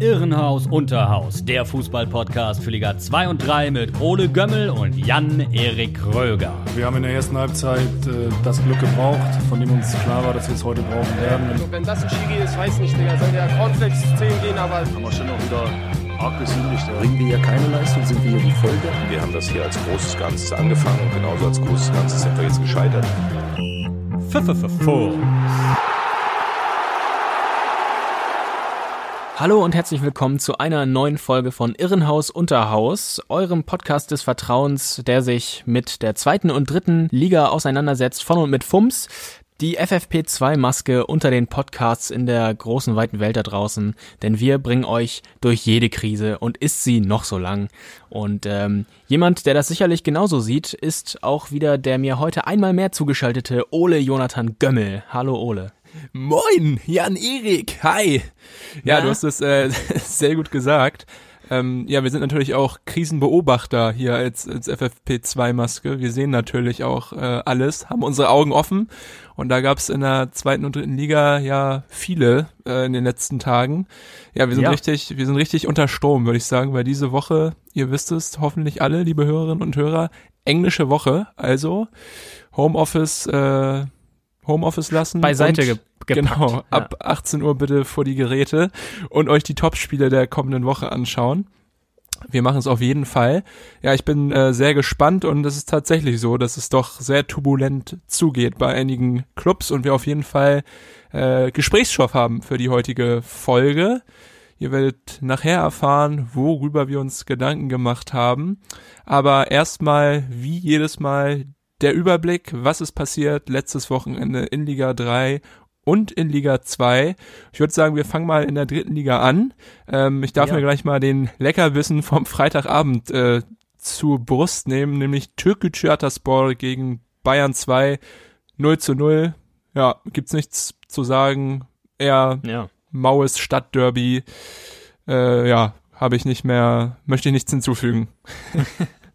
Irrenhaus Unterhaus, der Fußballpodcast für Liga 2 und 3 mit Ole Gömmel und Jan-Erik Röger. Wir haben in der ersten Halbzeit äh, das Glück gebraucht, von dem uns klar war, dass wir es heute brauchen werden. Also, wenn das ein Schiri ist, weiß nicht, Digga, soll der Cornflakes 10 gehen, aber... Haben wir schon noch wieder arg gesündigt. Bringen wir hier keine Leistung, sind wir hier die Folge. Wir haben das hier als großes Ganzes angefangen und genauso als großes Ganzes sind wir jetzt gescheitert. Pfefferfuß. Hallo und herzlich willkommen zu einer neuen Folge von Irrenhaus Unterhaus, eurem Podcast des Vertrauens, der sich mit der zweiten und dritten Liga auseinandersetzt, von und mit FUMS. Die FFP2-Maske unter den Podcasts in der großen weiten Welt da draußen, denn wir bringen euch durch jede Krise und ist sie noch so lang. Und ähm, jemand, der das sicherlich genauso sieht, ist auch wieder der mir heute einmal mehr zugeschaltete Ole Jonathan Gömmel. Hallo Ole. Moin, Jan-Erik, hi. Ja, Na? du hast es äh, sehr gut gesagt. Ähm, ja, wir sind natürlich auch Krisenbeobachter hier als, als FFP2-Maske. Wir sehen natürlich auch äh, alles, haben unsere Augen offen. Und da gab's in der zweiten und dritten Liga ja viele äh, in den letzten Tagen. Ja, wir sind Ja. richtig, wir sind richtig unter Strom, würde ich sagen, weil diese Woche, ihr wisst es hoffentlich alle, liebe Hörerinnen und Hörer, englische Woche. Also Homeoffice, äh, Homeoffice lassen. Beiseite und- ge gepackt. Genau, Ja. ab 18 Uhr bitte vor die Geräte und euch die Topspiele der kommenden Woche anschauen. Wir machen es auf jeden Fall. Ja, ich bin äh, sehr gespannt und es ist tatsächlich so, dass es doch sehr turbulent zugeht bei einigen Clubs und wir auf jeden Fall äh, Gesprächsstoff haben für die heutige Folge. Ihr werdet nachher erfahren, worüber wir uns Gedanken gemacht haben. Aber erstmal, wie jedes Mal, der Überblick, was ist passiert letztes Wochenende in Liga 3 und in Liga 2. Ich würde sagen, wir fangen mal in der dritten Liga an. Ähm, ich darf Ja. mir gleich mal den Leckerwissen vom Freitagabend äh, zur Brust nehmen, nämlich Türkgücü Ataspor gegen Bayern 2, 0 zu 0. Ja, gibt's nichts zu sagen. Eher Ja. maues Stadtderby. Äh, ja, habe ich nicht mehr, möchte ich nichts hinzufügen.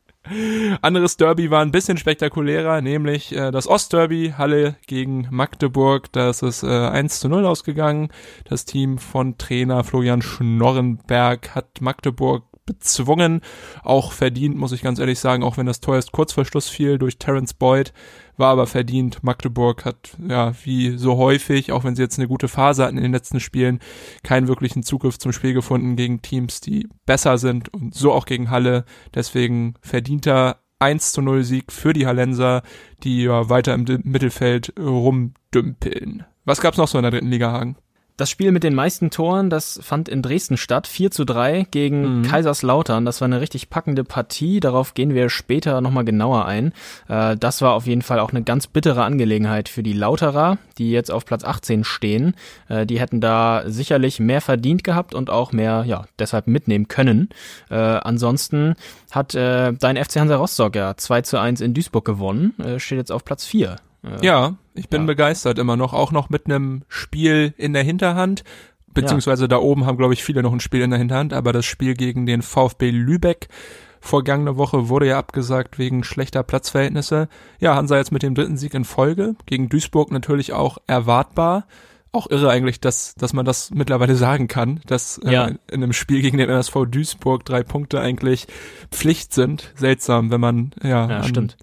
Anderes Derby war ein bisschen spektakulärer, nämlich äh, das Ostderby, Halle gegen Magdeburg. Da ist es äh, 1 zu 0 ausgegangen. Das Team von Trainer Florian Schnorrenberg hat Magdeburg bezwungen. Auch verdient, muss ich ganz ehrlich sagen, auch wenn das Tor erst kurz vor Schluss fiel durch Terence Boyd, war aber verdient. Magdeburg hat, ja, wie so häufig, auch wenn sie jetzt eine gute Phase hatten in den letzten Spielen, keinen wirklichen Zugriff zum Spiel gefunden gegen Teams, die besser sind und so auch gegen Halle. Deswegen verdienter 1 zu 0 Sieg für die Hallenser, die ja weiter im D- Mittelfeld rumdümpeln. Was gab's noch so in der dritten Liga, Hagen? Das Spiel mit den meisten Toren, das fand in Dresden statt. 4 zu 3 gegen Mhm. Kaiserslautern. Das war eine richtig packende Partie. Darauf gehen wir später nochmal genauer ein. Äh, das war auf jeden Fall auch eine ganz bittere Angelegenheit für die Lauterer, die jetzt auf Platz 18 stehen. Äh, die hätten da sicherlich mehr verdient gehabt und auch mehr, ja, deshalb mitnehmen können. Äh, ansonsten hat äh, dein FC Hansa Rostock ja 2 zu 1 in Duisburg gewonnen. Äh, steht jetzt auf Platz 4. Äh, Ja, ich bin Ja. begeistert immer noch, auch noch mit einem Spiel in der Hinterhand. Beziehungsweise da oben haben, glaube ich, viele noch ein Spiel in der Hinterhand, aber das Spiel gegen den VfB Lübeck vergangene Woche wurde ja abgesagt wegen schlechter Platzverhältnisse. Ja, Hansa jetzt mit dem dritten Sieg in Folge. Gegen Duisburg natürlich auch erwartbar. Auch irre eigentlich, dass, dass man das mittlerweile sagen kann, dass Ja. äh, in einem Spiel gegen den MSV Duisburg drei Punkte eigentlich Pflicht sind. Seltsam, wenn man ja, Ja, an, stimmt.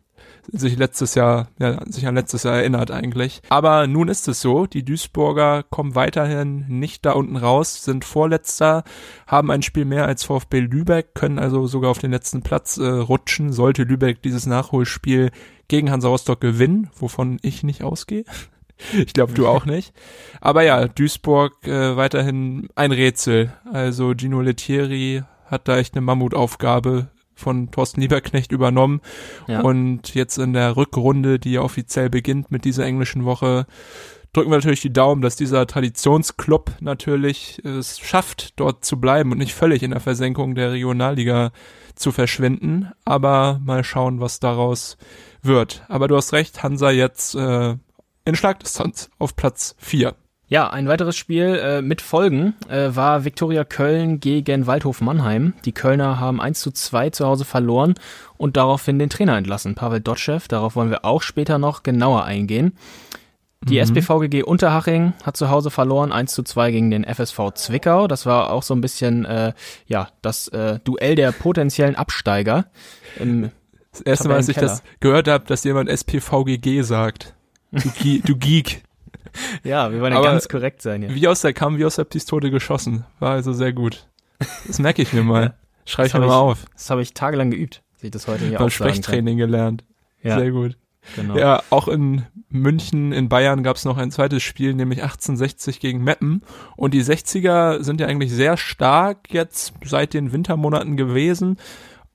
Sich letztes Jahr, ja, sich an letztes Jahr erinnert eigentlich. Aber nun ist es so, die Duisburger kommen weiterhin nicht da unten raus, sind Vorletzter, haben ein Spiel mehr als VfB Lübeck, können also sogar auf den letzten Platz äh, rutschen, sollte Lübeck dieses Nachholspiel gegen Hansa Rostock gewinnen, wovon ich nicht ausgehe. Ich glaube, du auch nicht. Aber ja, Duisburg äh, weiterhin ein Rätsel. Also Gino Lettieri hat da echt eine Mammutaufgabe von Thorsten Lieberknecht übernommen. Ja. Und jetzt in der Rückrunde, die ja offiziell beginnt mit dieser englischen Woche, drücken wir natürlich die Daumen, dass dieser Traditionsclub natürlich es schafft, dort zu bleiben und nicht völlig in der Versenkung der Regionalliga zu verschwinden. Aber mal schauen, was daraus wird. Aber du hast recht, Hansa jetzt äh, in Schlagdistanz auf Platz 4. Ja, ein weiteres Spiel äh, mit Folgen äh, war Viktoria Köln gegen Waldhof Mannheim. Die Kölner haben 1 zu 2 zu Hause verloren und daraufhin den Trainer entlassen, Pavel Dotschew. Darauf wollen wir auch später noch genauer eingehen. Die Mhm. SPVGG Unterhaching hat zu Hause verloren, 1 zu 2 gegen den FSV Zwickau. Das war auch so ein bisschen, äh, ja, das äh, Duell der potenziellen Absteiger. Im, Das erste Mal, als ich das gehört habe, dass jemand SPVGG sagt. Du, Gie- du Geek. Ja, wir wollen ja Aber ganz korrekt sein hier. Wie aus der kam, wie aus der Pistole geschossen. War also sehr gut. Das merke ich mir mal. Schreibe ich mir mal auf. Das habe ich tagelang geübt, dass ich das heute hier Beim. Sprechtraining gelernt. Ja, Sehr gut. genau. Ja, auch in München, in Bayern gab es noch ein zweites Spiel, nämlich 1860 gegen Meppen. Und die 60er sind ja eigentlich sehr stark jetzt seit den Wintermonaten gewesen.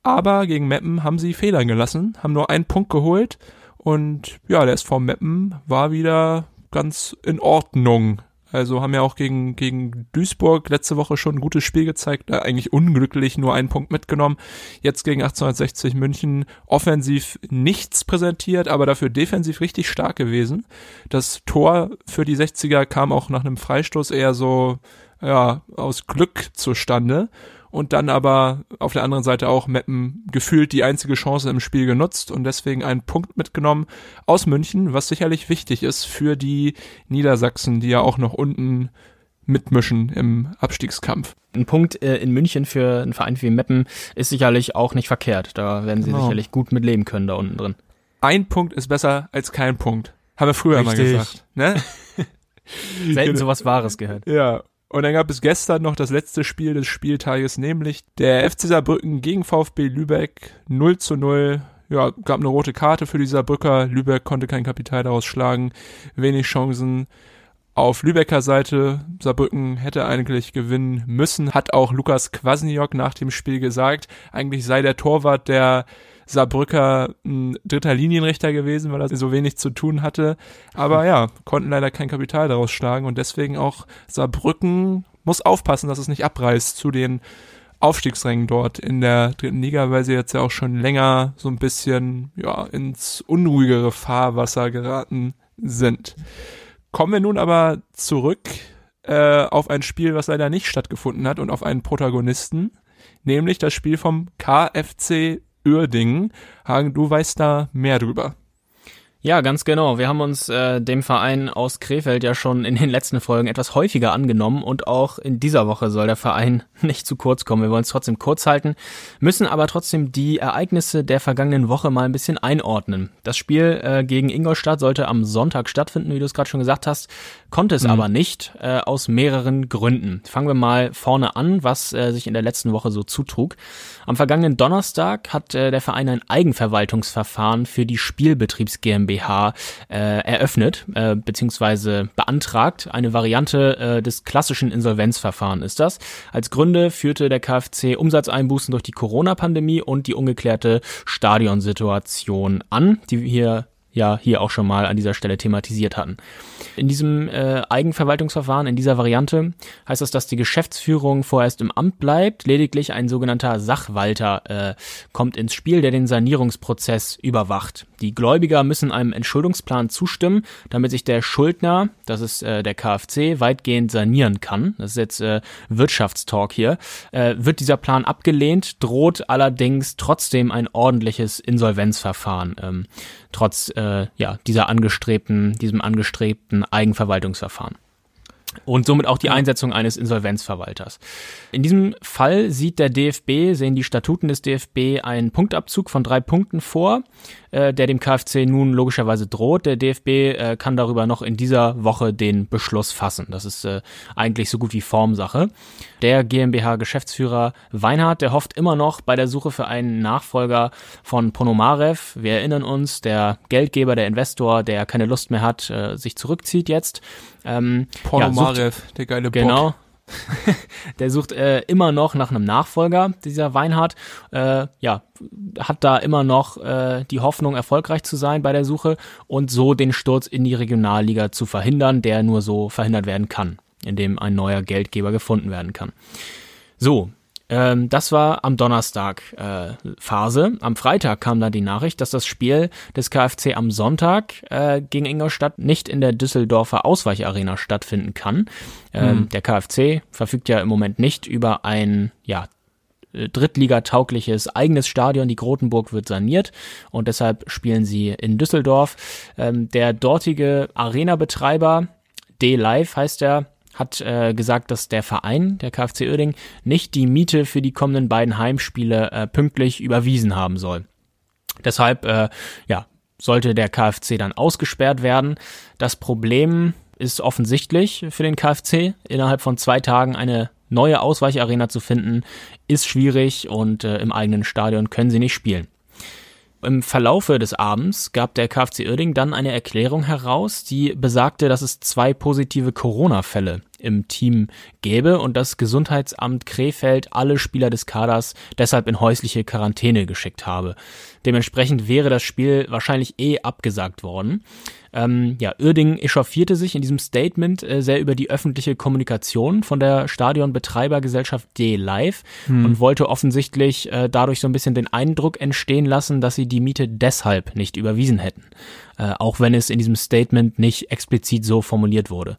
Aber gegen Meppen haben sie Fehler gelassen, haben nur einen Punkt geholt. Und ja, der SV Meppen war wieder ganz in Ordnung. Also haben ja auch gegen, gegen Duisburg letzte Woche schon ein gutes Spiel gezeigt, da eigentlich unglücklich nur einen Punkt mitgenommen. Jetzt gegen 1860 München offensiv nichts präsentiert, aber dafür defensiv richtig stark gewesen. Das Tor für die 60er kam auch nach einem Freistoß eher so, ja, aus Glück zustande. Und dann aber auf der anderen Seite auch Meppen gefühlt die einzige Chance im Spiel genutzt und deswegen einen Punkt mitgenommen aus München, was sicherlich wichtig ist für die Niedersachsen, die ja auch noch unten mitmischen im Abstiegskampf. Ein Punkt äh, in München für einen Verein wie Meppen ist sicherlich auch nicht verkehrt. Da werden sie Genau. sicherlich gut mit leben können da unten drin. Ein Punkt ist besser als kein Punkt. Haben wir früher mal Richtig. gesagt. Ne? Selten sowas Wahres gehört. Ja. Und dann gab es gestern noch das letzte Spiel des Spieltages, nämlich der FC Saarbrücken gegen VfB Lübeck 0 zu 0. Ja, gab eine rote Karte für die Saarbrücker. Lübeck konnte kein Kapital daraus schlagen. Wenig Chancen auf Lübecker Seite. Saarbrücken hätte eigentlich gewinnen müssen. Hat auch Lukas Kwasniok nach dem Spiel gesagt. Eigentlich sei der Torwart der Saarbrücker ein dritter Linienrichter gewesen, weil er so wenig zu tun hatte. Aber ja, konnten leider kein Kapital daraus schlagen und deswegen auch Saarbrücken muss aufpassen, dass es nicht abreißt zu den Aufstiegsrängen dort in der dritten Liga, weil sie jetzt ja auch schon länger so ein bisschen ja ins unruhigere Fahrwasser geraten sind. Kommen wir nun aber zurück äh, auf ein Spiel, was leider nicht stattgefunden hat und auf einen Protagonisten, nämlich das Spiel vom KFC Uerdingen. Hagen, du weißt da mehr drüber. Ja, ganz genau. Wir haben uns äh, dem Verein aus Krefeld ja schon in den letzten Folgen etwas häufiger angenommen und auch in dieser Woche soll der Verein nicht zu kurz kommen. Wir wollen es trotzdem kurz halten, müssen aber trotzdem die Ereignisse der vergangenen Woche mal ein bisschen einordnen. Das Spiel äh, gegen Ingolstadt sollte am Sonntag stattfinden, wie du es gerade schon gesagt hast, konnte es aber nicht, äh, aus mehreren Gründen. Fangen wir mal vorne an, was äh, sich in der letzten Woche so zutrug. Am vergangenen Donnerstag hat äh, der Verein ein Eigenverwaltungsverfahren für die Spielbetriebs GmbH äh, eröffnet äh, beziehungsweise beantragt. Eine Variante äh, des klassischen Insolvenzverfahrens ist das. Als Gründe führte der KfC Umsatzeinbußen durch die Corona-Pandemie und die ungeklärte Stadionsituation an, die hier ja hier auch schon mal an dieser Stelle thematisiert hatten. In diesem äh, Eigenverwaltungsverfahren, in dieser Variante, heißt das, dass die Geschäftsführung vorerst im Amt bleibt, lediglich ein sogenannter Sachwalter äh, kommt ins Spiel, der den Sanierungsprozess überwacht. Die Gläubiger müssen einem Entschuldungsplan zustimmen, damit sich der Schuldner, das ist äh, der KfC, weitgehend sanieren kann. Das ist jetzt äh, Wirtschaftstalk hier. Äh, wird dieser Plan abgelehnt, droht allerdings trotzdem ein ordentliches Insolvenzverfahren, ähm, trotz äh, ja dieser angestrebten, diesem angestrebten Eigenverwaltungsverfahren. Und somit auch die Einsetzung eines Insolvenzverwalters. In diesem Fall sieht der DFB, sehen die Statuten des DFB einen Punktabzug von drei Punkten vor, äh, der dem KfC nun logischerweise droht. Der DFB äh, kann darüber noch in dieser Woche den Beschluss fassen. Das ist äh, eigentlich so gut wie Formsache. Der GmbH-Geschäftsführer Weinhardt, der hofft immer noch bei der Suche für einen Nachfolger von Ponomarev. Wir erinnern uns, der Geldgeber, der Investor, der keine Lust mehr hat, äh, sich zurückzieht jetzt. Ähm, ja, Ponomarev, der geile Bock. Genau. Der sucht äh, immer noch nach einem Nachfolger, dieser Weinhardt. Äh, ja, hat da immer noch äh, die Hoffnung, erfolgreich zu sein bei der Suche und so den Sturz in die Regionalliga zu verhindern, der nur so verhindert werden kann, indem ein neuer Geldgeber gefunden werden kann. So, ähm, das war am Donnerstag äh, Phase. Am Freitag kam dann die Nachricht, dass das Spiel des KfC am Sonntag äh, gegen Ingolstadt nicht in der Düsseldorfer Ausweicharena stattfinden kann. Ähm, Der KfC verfügt ja im Moment nicht über ein ja äh, drittligataugliches eigenes Stadion. Die Grotenburg wird saniert und deshalb spielen sie in Düsseldorf. Ähm, der dortige Arena-Betreiber, D-Live heißt er, hat äh, gesagt, dass der Verein, der KfC Uerding, nicht die Miete für die kommenden beiden Heimspiele äh, pünktlich überwiesen haben soll. Deshalb, äh, ja, sollte der KfC dann ausgesperrt werden. Das Problem ist offensichtlich für den KfC. Innerhalb von zwei Tagen eine neue Ausweicharena zu finden, ist schwierig und äh, im eigenen Stadion können sie nicht spielen. Im Verlaufe des Abends gab der KfC Uerding dann eine Erklärung heraus, die besagte, dass es zwei positive Corona-Fälle im Team gäbe und das Gesundheitsamt Krefeld alle Spieler des Kaders deshalb in häusliche Quarantäne geschickt habe. Dementsprechend wäre das Spiel wahrscheinlich eh abgesagt worden. Ähm, ja, Uerding echauffierte sich in diesem Statement äh, sehr über die öffentliche Kommunikation von der Stadionbetreibergesellschaft D-Live hm. und wollte offensichtlich äh, dadurch so ein bisschen den Eindruck entstehen lassen, dass sie die Miete deshalb nicht überwiesen hätten. Äh, auch wenn es in diesem Statement nicht explizit so formuliert wurde.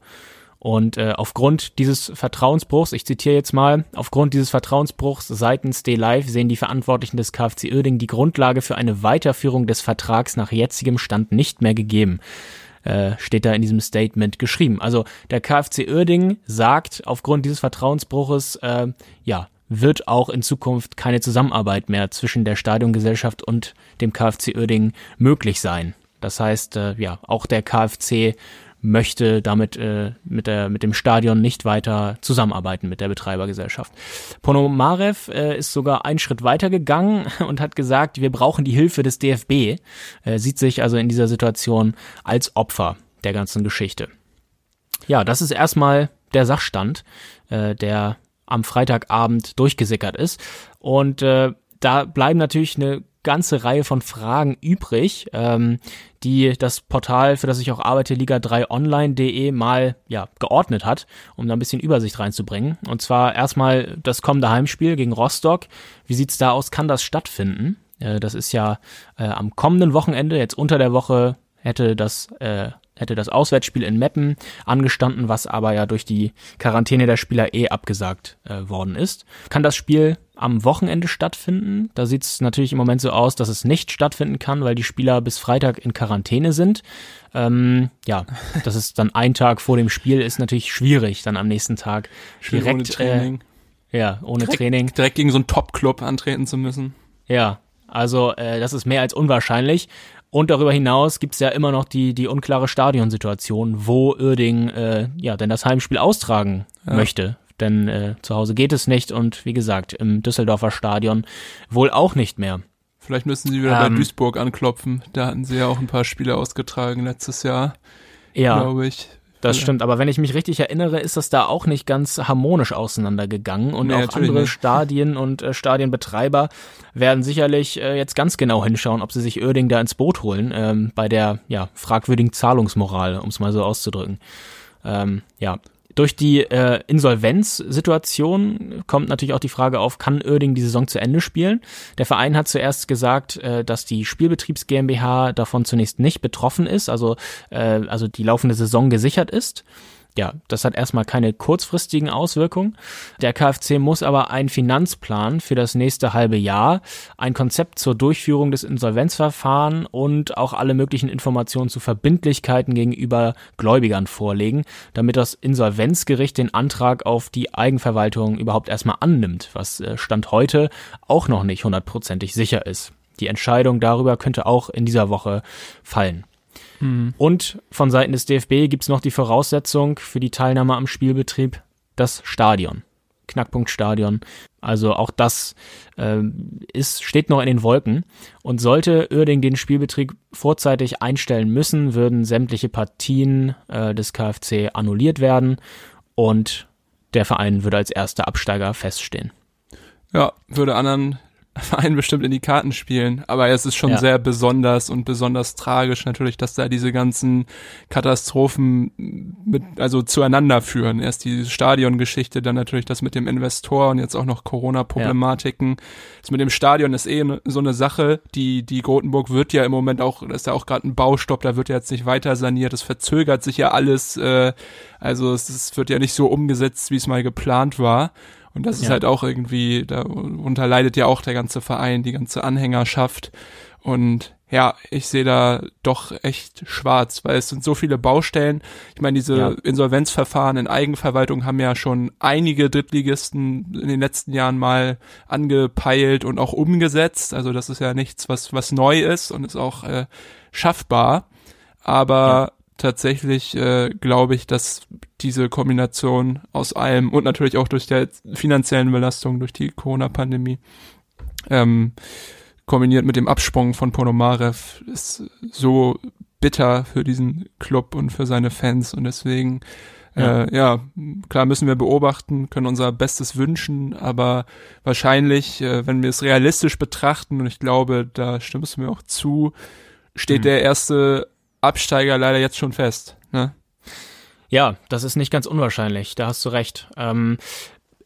Und äh, aufgrund dieses Vertrauensbruchs, ich zitiere jetzt mal, aufgrund dieses Vertrauensbruchs seitens D-Live sehen die Verantwortlichen des KfC Uerding die Grundlage für eine Weiterführung des Vertrags nach jetzigem Stand nicht mehr gegeben. Äh, steht da in diesem Statement geschrieben. Also der KfC Uerding sagt, aufgrund dieses Vertrauensbruches, äh, ja, wird auch in Zukunft keine Zusammenarbeit mehr zwischen der Stadiongesellschaft und dem KfC Uerding möglich sein. Das heißt, äh, ja, auch der KfC möchte damit äh, mit, der, mit dem Stadion nicht weiter zusammenarbeiten mit der Betreibergesellschaft. Ponomarev äh, ist sogar einen Schritt weiter gegangen und hat gesagt, wir brauchen die Hilfe des DFB, äh, sieht sich also in dieser Situation als Opfer der ganzen Geschichte. Ja, das ist erstmal der Sachstand, äh, der am Freitagabend durchgesickert ist. Und äh, da bleiben natürlich eine ganze Reihe von Fragen übrig, ähm, die das Portal, für das ich auch arbeite, liga3online.de mal ja, geordnet hat, um da ein bisschen Übersicht reinzubringen. Und zwar erstmal das kommende Heimspiel gegen Rostock. Wie sieht's da aus? Kann das stattfinden? Äh, das ist ja äh, am kommenden Wochenende, jetzt unter der Woche hätte das äh, hätte das Auswärtsspiel in Meppen angestanden, was aber ja durch die Quarantäne der Spieler eh abgesagt äh, worden ist. Kann das Spiel am Wochenende stattfinden. Da sieht es natürlich im Moment so aus, dass es nicht stattfinden kann, weil die Spieler bis Freitag in Quarantäne sind. Ähm, ja, das ist dann ein Tag vor dem Spiel, ist natürlich schwierig, dann am nächsten Tag direkt ohne Training. Äh, ja, ohne direkt, Training. Direkt gegen so einen Top-Club antreten zu müssen. Ja, also äh, das ist mehr als unwahrscheinlich. Und darüber hinaus gibt's ja immer noch die, die unklare Stadionsituation, wo Uerding äh, ja denn das Heimspiel austragen ja. möchte denn äh, zu Hause geht es nicht und wie gesagt, im Düsseldorfer Stadion wohl auch nicht mehr. Vielleicht müssen sie wieder ähm, bei Duisburg anklopfen. Da hatten sie ja auch ein paar Spiele ausgetragen letztes Jahr. Ja, glaube ich. Das stimmt, aber wenn ich mich richtig erinnere, ist das da auch nicht ganz harmonisch auseinandergegangen und nee, auch andere nicht. Stadien und äh, Stadienbetreiber werden sicherlich äh, jetzt ganz genau hinschauen, ob sie sich Oerding da ins Boot holen, ähm, bei der ja fragwürdigen Zahlungsmoral, um es mal so auszudrücken. Ähm, ja, durch die äh, Insolvenzsituation kommt natürlich auch die Frage auf, kann Oerding die Saison zu Ende spielen? Der Verein hat zuerst gesagt, äh, dass die Spielbetriebs GmbH davon zunächst nicht betroffen ist, also, äh, also die laufende Saison gesichert ist ja, das hat erstmal keine kurzfristigen Auswirkungen. Der KfC muss aber einen Finanzplan für das nächste halbe Jahr, ein Konzept zur Durchführung des Insolvenzverfahrens und auch alle möglichen Informationen zu Verbindlichkeiten gegenüber Gläubigern vorlegen, damit das Insolvenzgericht den Antrag auf die Eigenverwaltung überhaupt erstmal annimmt, was äh, Stand heute auch noch nicht hundertprozentig sicher ist. Die Entscheidung darüber könnte auch in dieser Woche fallen. Mhm. Und von Seiten des DFB gibt es noch die Voraussetzung für die Teilnahme am Spielbetrieb, das Stadion. Knackpunkt Stadion. Also auch das äh, ist, steht noch in den Wolken. Und sollte Uerding den Spielbetrieb vorzeitig einstellen müssen, würden sämtliche Partien äh, des KfC annulliert werden und der Verein würde als erster Absteiger feststehen. Ja, würde anderen Verein bestimmt in die Karten spielen. Aber es ist schon ja. sehr besonders und besonders tragisch natürlich, dass da diese ganzen Katastrophen mit, also zueinander führen. Erst die Stadiongeschichte, dann natürlich das mit dem Investor und jetzt auch noch Corona-Problematiken. Ja. Das mit dem Stadion ist eh so eine Sache. Die, die Grotenburg wird ja im Moment auch, da ist ja auch gerade ein Baustopp, da wird ja jetzt nicht weiter saniert. Es verzögert sich ja alles. Äh, also es, es wird ja nicht so umgesetzt, wie es mal geplant war. Und das ist Ja. halt auch irgendwie, darunter leidet ja auch der ganze Verein, die ganze Anhängerschaft. Und ja, ich sehe da doch echt schwarz, weil es sind so viele Baustellen. Ich meine, diese Ja. Insolvenzverfahren in Eigenverwaltung haben ja schon einige Drittligisten in den letzten Jahren mal angepeilt und auch umgesetzt. Also das ist ja nichts, was, was neu ist und ist auch äh, schaffbar. Aber tatsächlich äh, glaube ich, dass diese Kombination aus allem und natürlich auch durch der finanziellen Belastung durch die Corona-Pandemie ähm, kombiniert mit dem Absprung von Ponomarev ist so bitter für diesen Club und für seine Fans und deswegen Ja. äh, ja klar müssen wir beobachten, können unser Bestes wünschen, aber wahrscheinlich, äh, wenn wir es realistisch betrachten und ich glaube, da stimmst du mir auch zu, steht Mhm. der erste Absteiger leider jetzt schon fest. Ne? Ja, das ist nicht ganz unwahrscheinlich, da hast du recht. Ähm,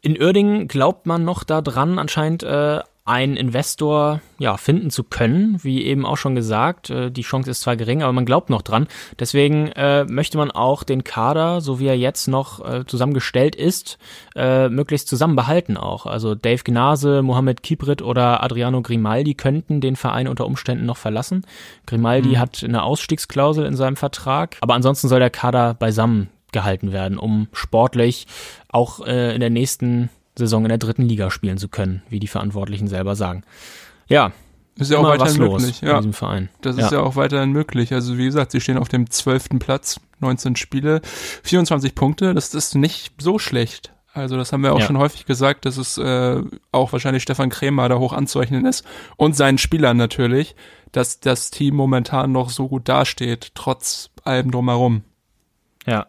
in Uerdingen glaubt man noch daran, anscheinend äh, einen Investor ja, finden zu können, wie eben auch schon gesagt. Äh, die Chance ist zwar gering, aber man glaubt noch dran. Deswegen äh, möchte man auch den Kader, so wie er jetzt noch äh, zusammengestellt ist, äh, möglichst zusammen behalten auch. Also Dave Gnase, Mohamed Kibrit oder Adriano Grimaldi könnten den Verein unter Umständen noch verlassen. Grimaldi hat eine Ausstiegsklausel in seinem Vertrag, aber ansonsten soll der Kader beisammen gehalten werden, um sportlich auch äh, in der nächsten Saison in der dritten Liga spielen zu können, wie die Verantwortlichen selber sagen. Ja, Ist ja auch weiterhin möglich. in Ja. diesem Verein. Das ist ja auch weiterhin möglich. Also wie gesagt, sie stehen auf dem zwölften Platz, 19 Spiele, 24 Punkte. Das ist nicht so schlecht. Also das haben wir auch Ja. schon häufig gesagt, dass es äh, auch wahrscheinlich Stefan Krämer da hoch anzurechnen ist und seinen Spielern natürlich, dass das Team momentan noch so gut dasteht, trotz allem drumherum. Ja.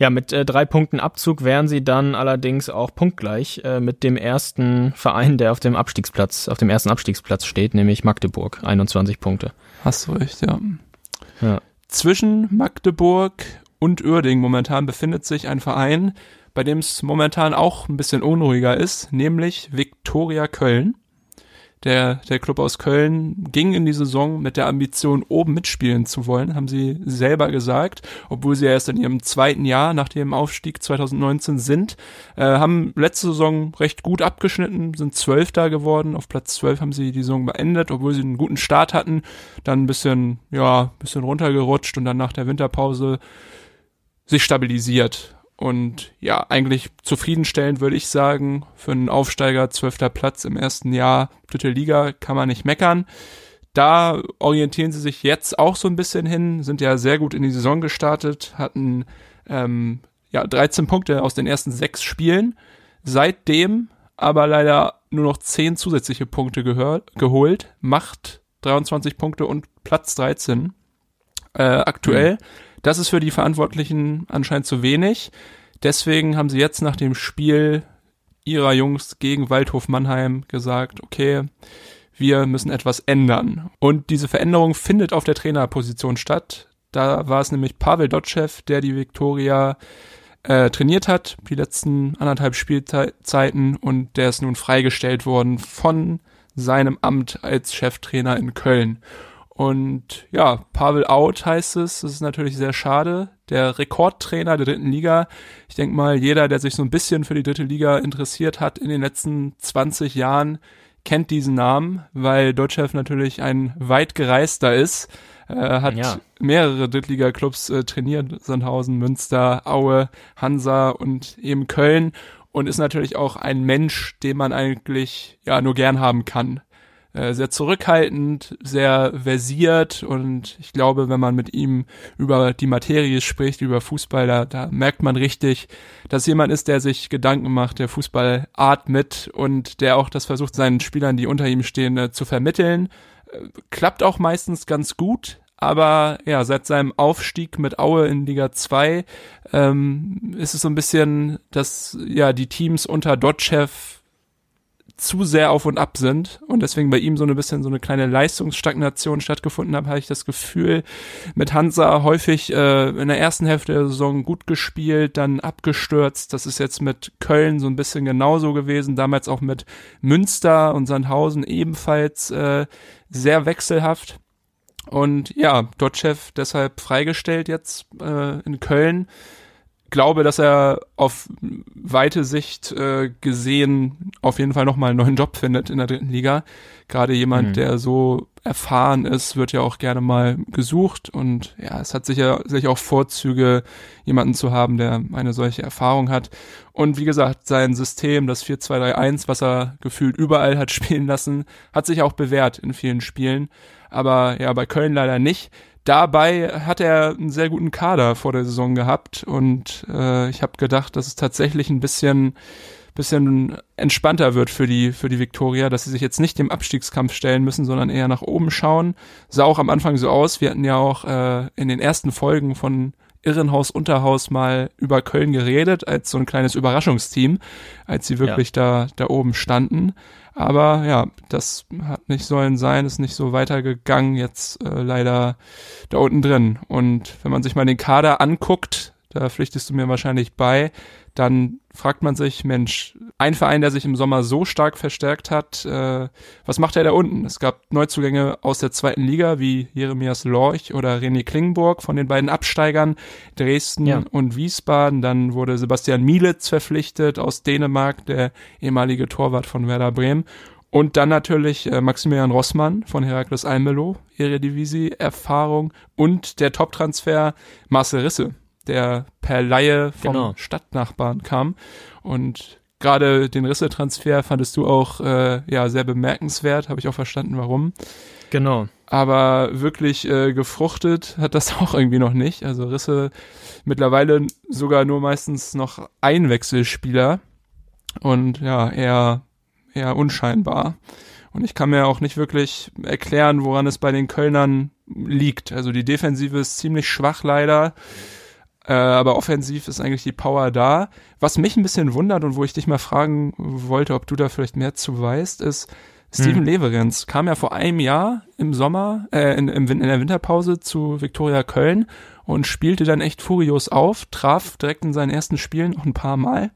Ja, mit äh, drei Punkten Abzug wären sie dann allerdings auch punktgleich äh, mit dem ersten Verein, der auf dem Abstiegsplatz, auf dem ersten Abstiegsplatz steht, nämlich Magdeburg, 21 Punkte. Hast du recht, ja. Ja. Zwischen Magdeburg und Uerdingen momentan befindet sich ein Verein, bei dem es momentan auch ein bisschen unruhiger ist, nämlich Viktoria Köln. Der, der Club aus Köln ging in die Saison mit der Ambition, oben mitspielen zu wollen, haben sie selber gesagt, obwohl sie erst in ihrem zweiten Jahr nach dem Aufstieg 2019 sind, äh, haben letzte Saison recht gut abgeschnitten, sind Zwölfter geworden, auf Platz 12 haben sie die Saison beendet, obwohl sie einen guten Start hatten, dann ein bisschen, ja, ein bisschen runtergerutscht und dann nach der Winterpause sich stabilisiert. Und ja, eigentlich zufriedenstellend würde ich sagen, für einen Aufsteiger zwölfter Platz im ersten Jahr, dritte Liga, kann man nicht meckern. Da orientieren sie sich jetzt auch so ein bisschen hin, sind ja sehr gut in die Saison gestartet, hatten ähm, ja 13 Punkte aus den ersten sechs Spielen. Seitdem aber leider nur noch 10 zusätzliche Punkte geholt, macht 23 Punkte und Platz 13 äh, aktuell. Das ist für die Verantwortlichen anscheinend zu wenig. Deswegen haben sie jetzt nach dem Spiel ihrer Jungs gegen Waldhof Mannheim gesagt, okay, wir müssen etwas ändern. Und diese Veränderung findet auf der Trainerposition statt. Da war es nämlich Pavel Dotschew, der die Viktoria äh, trainiert hat, die letzten anderthalb Spielzeiten und der ist nun freigestellt worden von seinem Amt als Cheftrainer in Köln. Und ja, Pavel out heißt es. Das ist natürlich sehr schade. Der Rekordtrainer der dritten Liga. Ich denke mal, jeder, der sich so ein bisschen für die dritte Liga interessiert hat in den letzten 20 Jahren, kennt diesen Namen, weil Deutschchef natürlich ein weit gereister ist. Äh, hat Ja. mehrere Drittliga-Clubs äh, trainiert. Sandhausen, Münster, Aue, Hansa und eben Köln. Und ist natürlich auch ein Mensch, den man eigentlich ja nur gern haben kann äh, sehr zurückhaltend, sehr versiert und ich glaube, wenn man mit ihm über die Materie spricht, über Fußball, da, da merkt man richtig, dass jemand ist, der sich Gedanken macht, der Fußball atmet und der auch das versucht, seinen Spielern, die unter ihm stehen, äh, zu vermitteln. Äh, klappt auch meistens ganz gut, aber ja, seit seinem Aufstieg mit Aue in Liga 2 ähm, ist es so ein bisschen, dass ja die Teams unter Dotchev zu sehr auf und ab sind und deswegen bei ihm so ein bisschen so eine kleine Leistungsstagnation stattgefunden hat, habe ich das Gefühl, mit Hansa häufig äh, in der ersten Hälfte der Saison gut gespielt, dann abgestürzt. Das ist jetzt mit Köln so ein bisschen genauso gewesen, damals auch mit Münster und Sandhausen ebenfalls äh, sehr wechselhaft. Und ja, Dotchev deshalb freigestellt jetzt äh, in Köln glaube, dass er auf weite Sicht äh, gesehen auf jeden Fall nochmal einen neuen Job findet in der dritten Liga. Gerade jemand, mhm. der so erfahren ist, wird ja auch gerne mal gesucht und ja, es hat sicher, sicher auch Vorzüge, jemanden zu haben, der eine solche Erfahrung hat. Und wie gesagt, sein System, das 4-2-3-1, was er gefühlt überall hat spielen lassen, hat sich auch bewährt in vielen Spielen. Aber ja, bei Köln leider nicht. Dabei hat er einen sehr guten Kader vor der Saison gehabt und äh, ich habe gedacht, dass es tatsächlich ein bisschen bisschen entspannter wird für die für die Viktoria, dass sie sich jetzt nicht dem Abstiegskampf stellen müssen, sondern eher nach oben schauen. Sah auch am Anfang so aus. Wir hatten ja auch äh, in den ersten Folgen von Irrenhaus Unterhaus mal über Köln geredet als so ein kleines Überraschungsteam, als sie wirklich ja. da da oben standen. Aber ja, das hat nicht sollen sein, ist nicht so weitergegangen, jetzt äh, leider da unten drin. Und wenn man sich mal den Kader anguckt, da pflichtest du mir wahrscheinlich bei, dann fragt man sich, Mensch, ein Verein, der sich im Sommer so stark verstärkt hat, äh, was macht er da unten? Es gab Neuzugänge aus der zweiten Liga wie Jeremias Lorch oder René Klingburg von den beiden Absteigern, Dresden ja. und Wiesbaden. Dann wurde Sebastian Mielitz verpflichtet aus Dänemark, der ehemalige Torwart von Werder Bremen. Und dann natürlich äh, Maximilian Rossmann von Herakles Almelo, Eredivisie-Erfahrung und der Top-Transfer Marcel Risse, der per Laie vom genau. Stadtnachbarn kam. Und gerade den Risse-Transfer fandest du auch äh, ja sehr bemerkenswert, habe ich auch verstanden, warum. Genau. Aber wirklich äh, gefruchtet hat das auch irgendwie noch nicht. Also Risse mittlerweile sogar nur meistens noch Einwechselspieler und ja, eher, eher unscheinbar. Und ich kann mir auch nicht wirklich erklären, woran es bei den Kölnern liegt. Also die Defensive ist ziemlich schwach leider. Äh, aber offensiv ist eigentlich die Power da. Was mich ein bisschen wundert und wo ich dich mal fragen wollte, ob du da vielleicht mehr zu weißt, ist, Steven hm. Leverenz kam ja vor einem Jahr im Sommer, äh, in, in, in der Winterpause zu Viktoria Köln und spielte dann echt furios auf, traf direkt in seinen ersten Spielen noch ein paar Mal.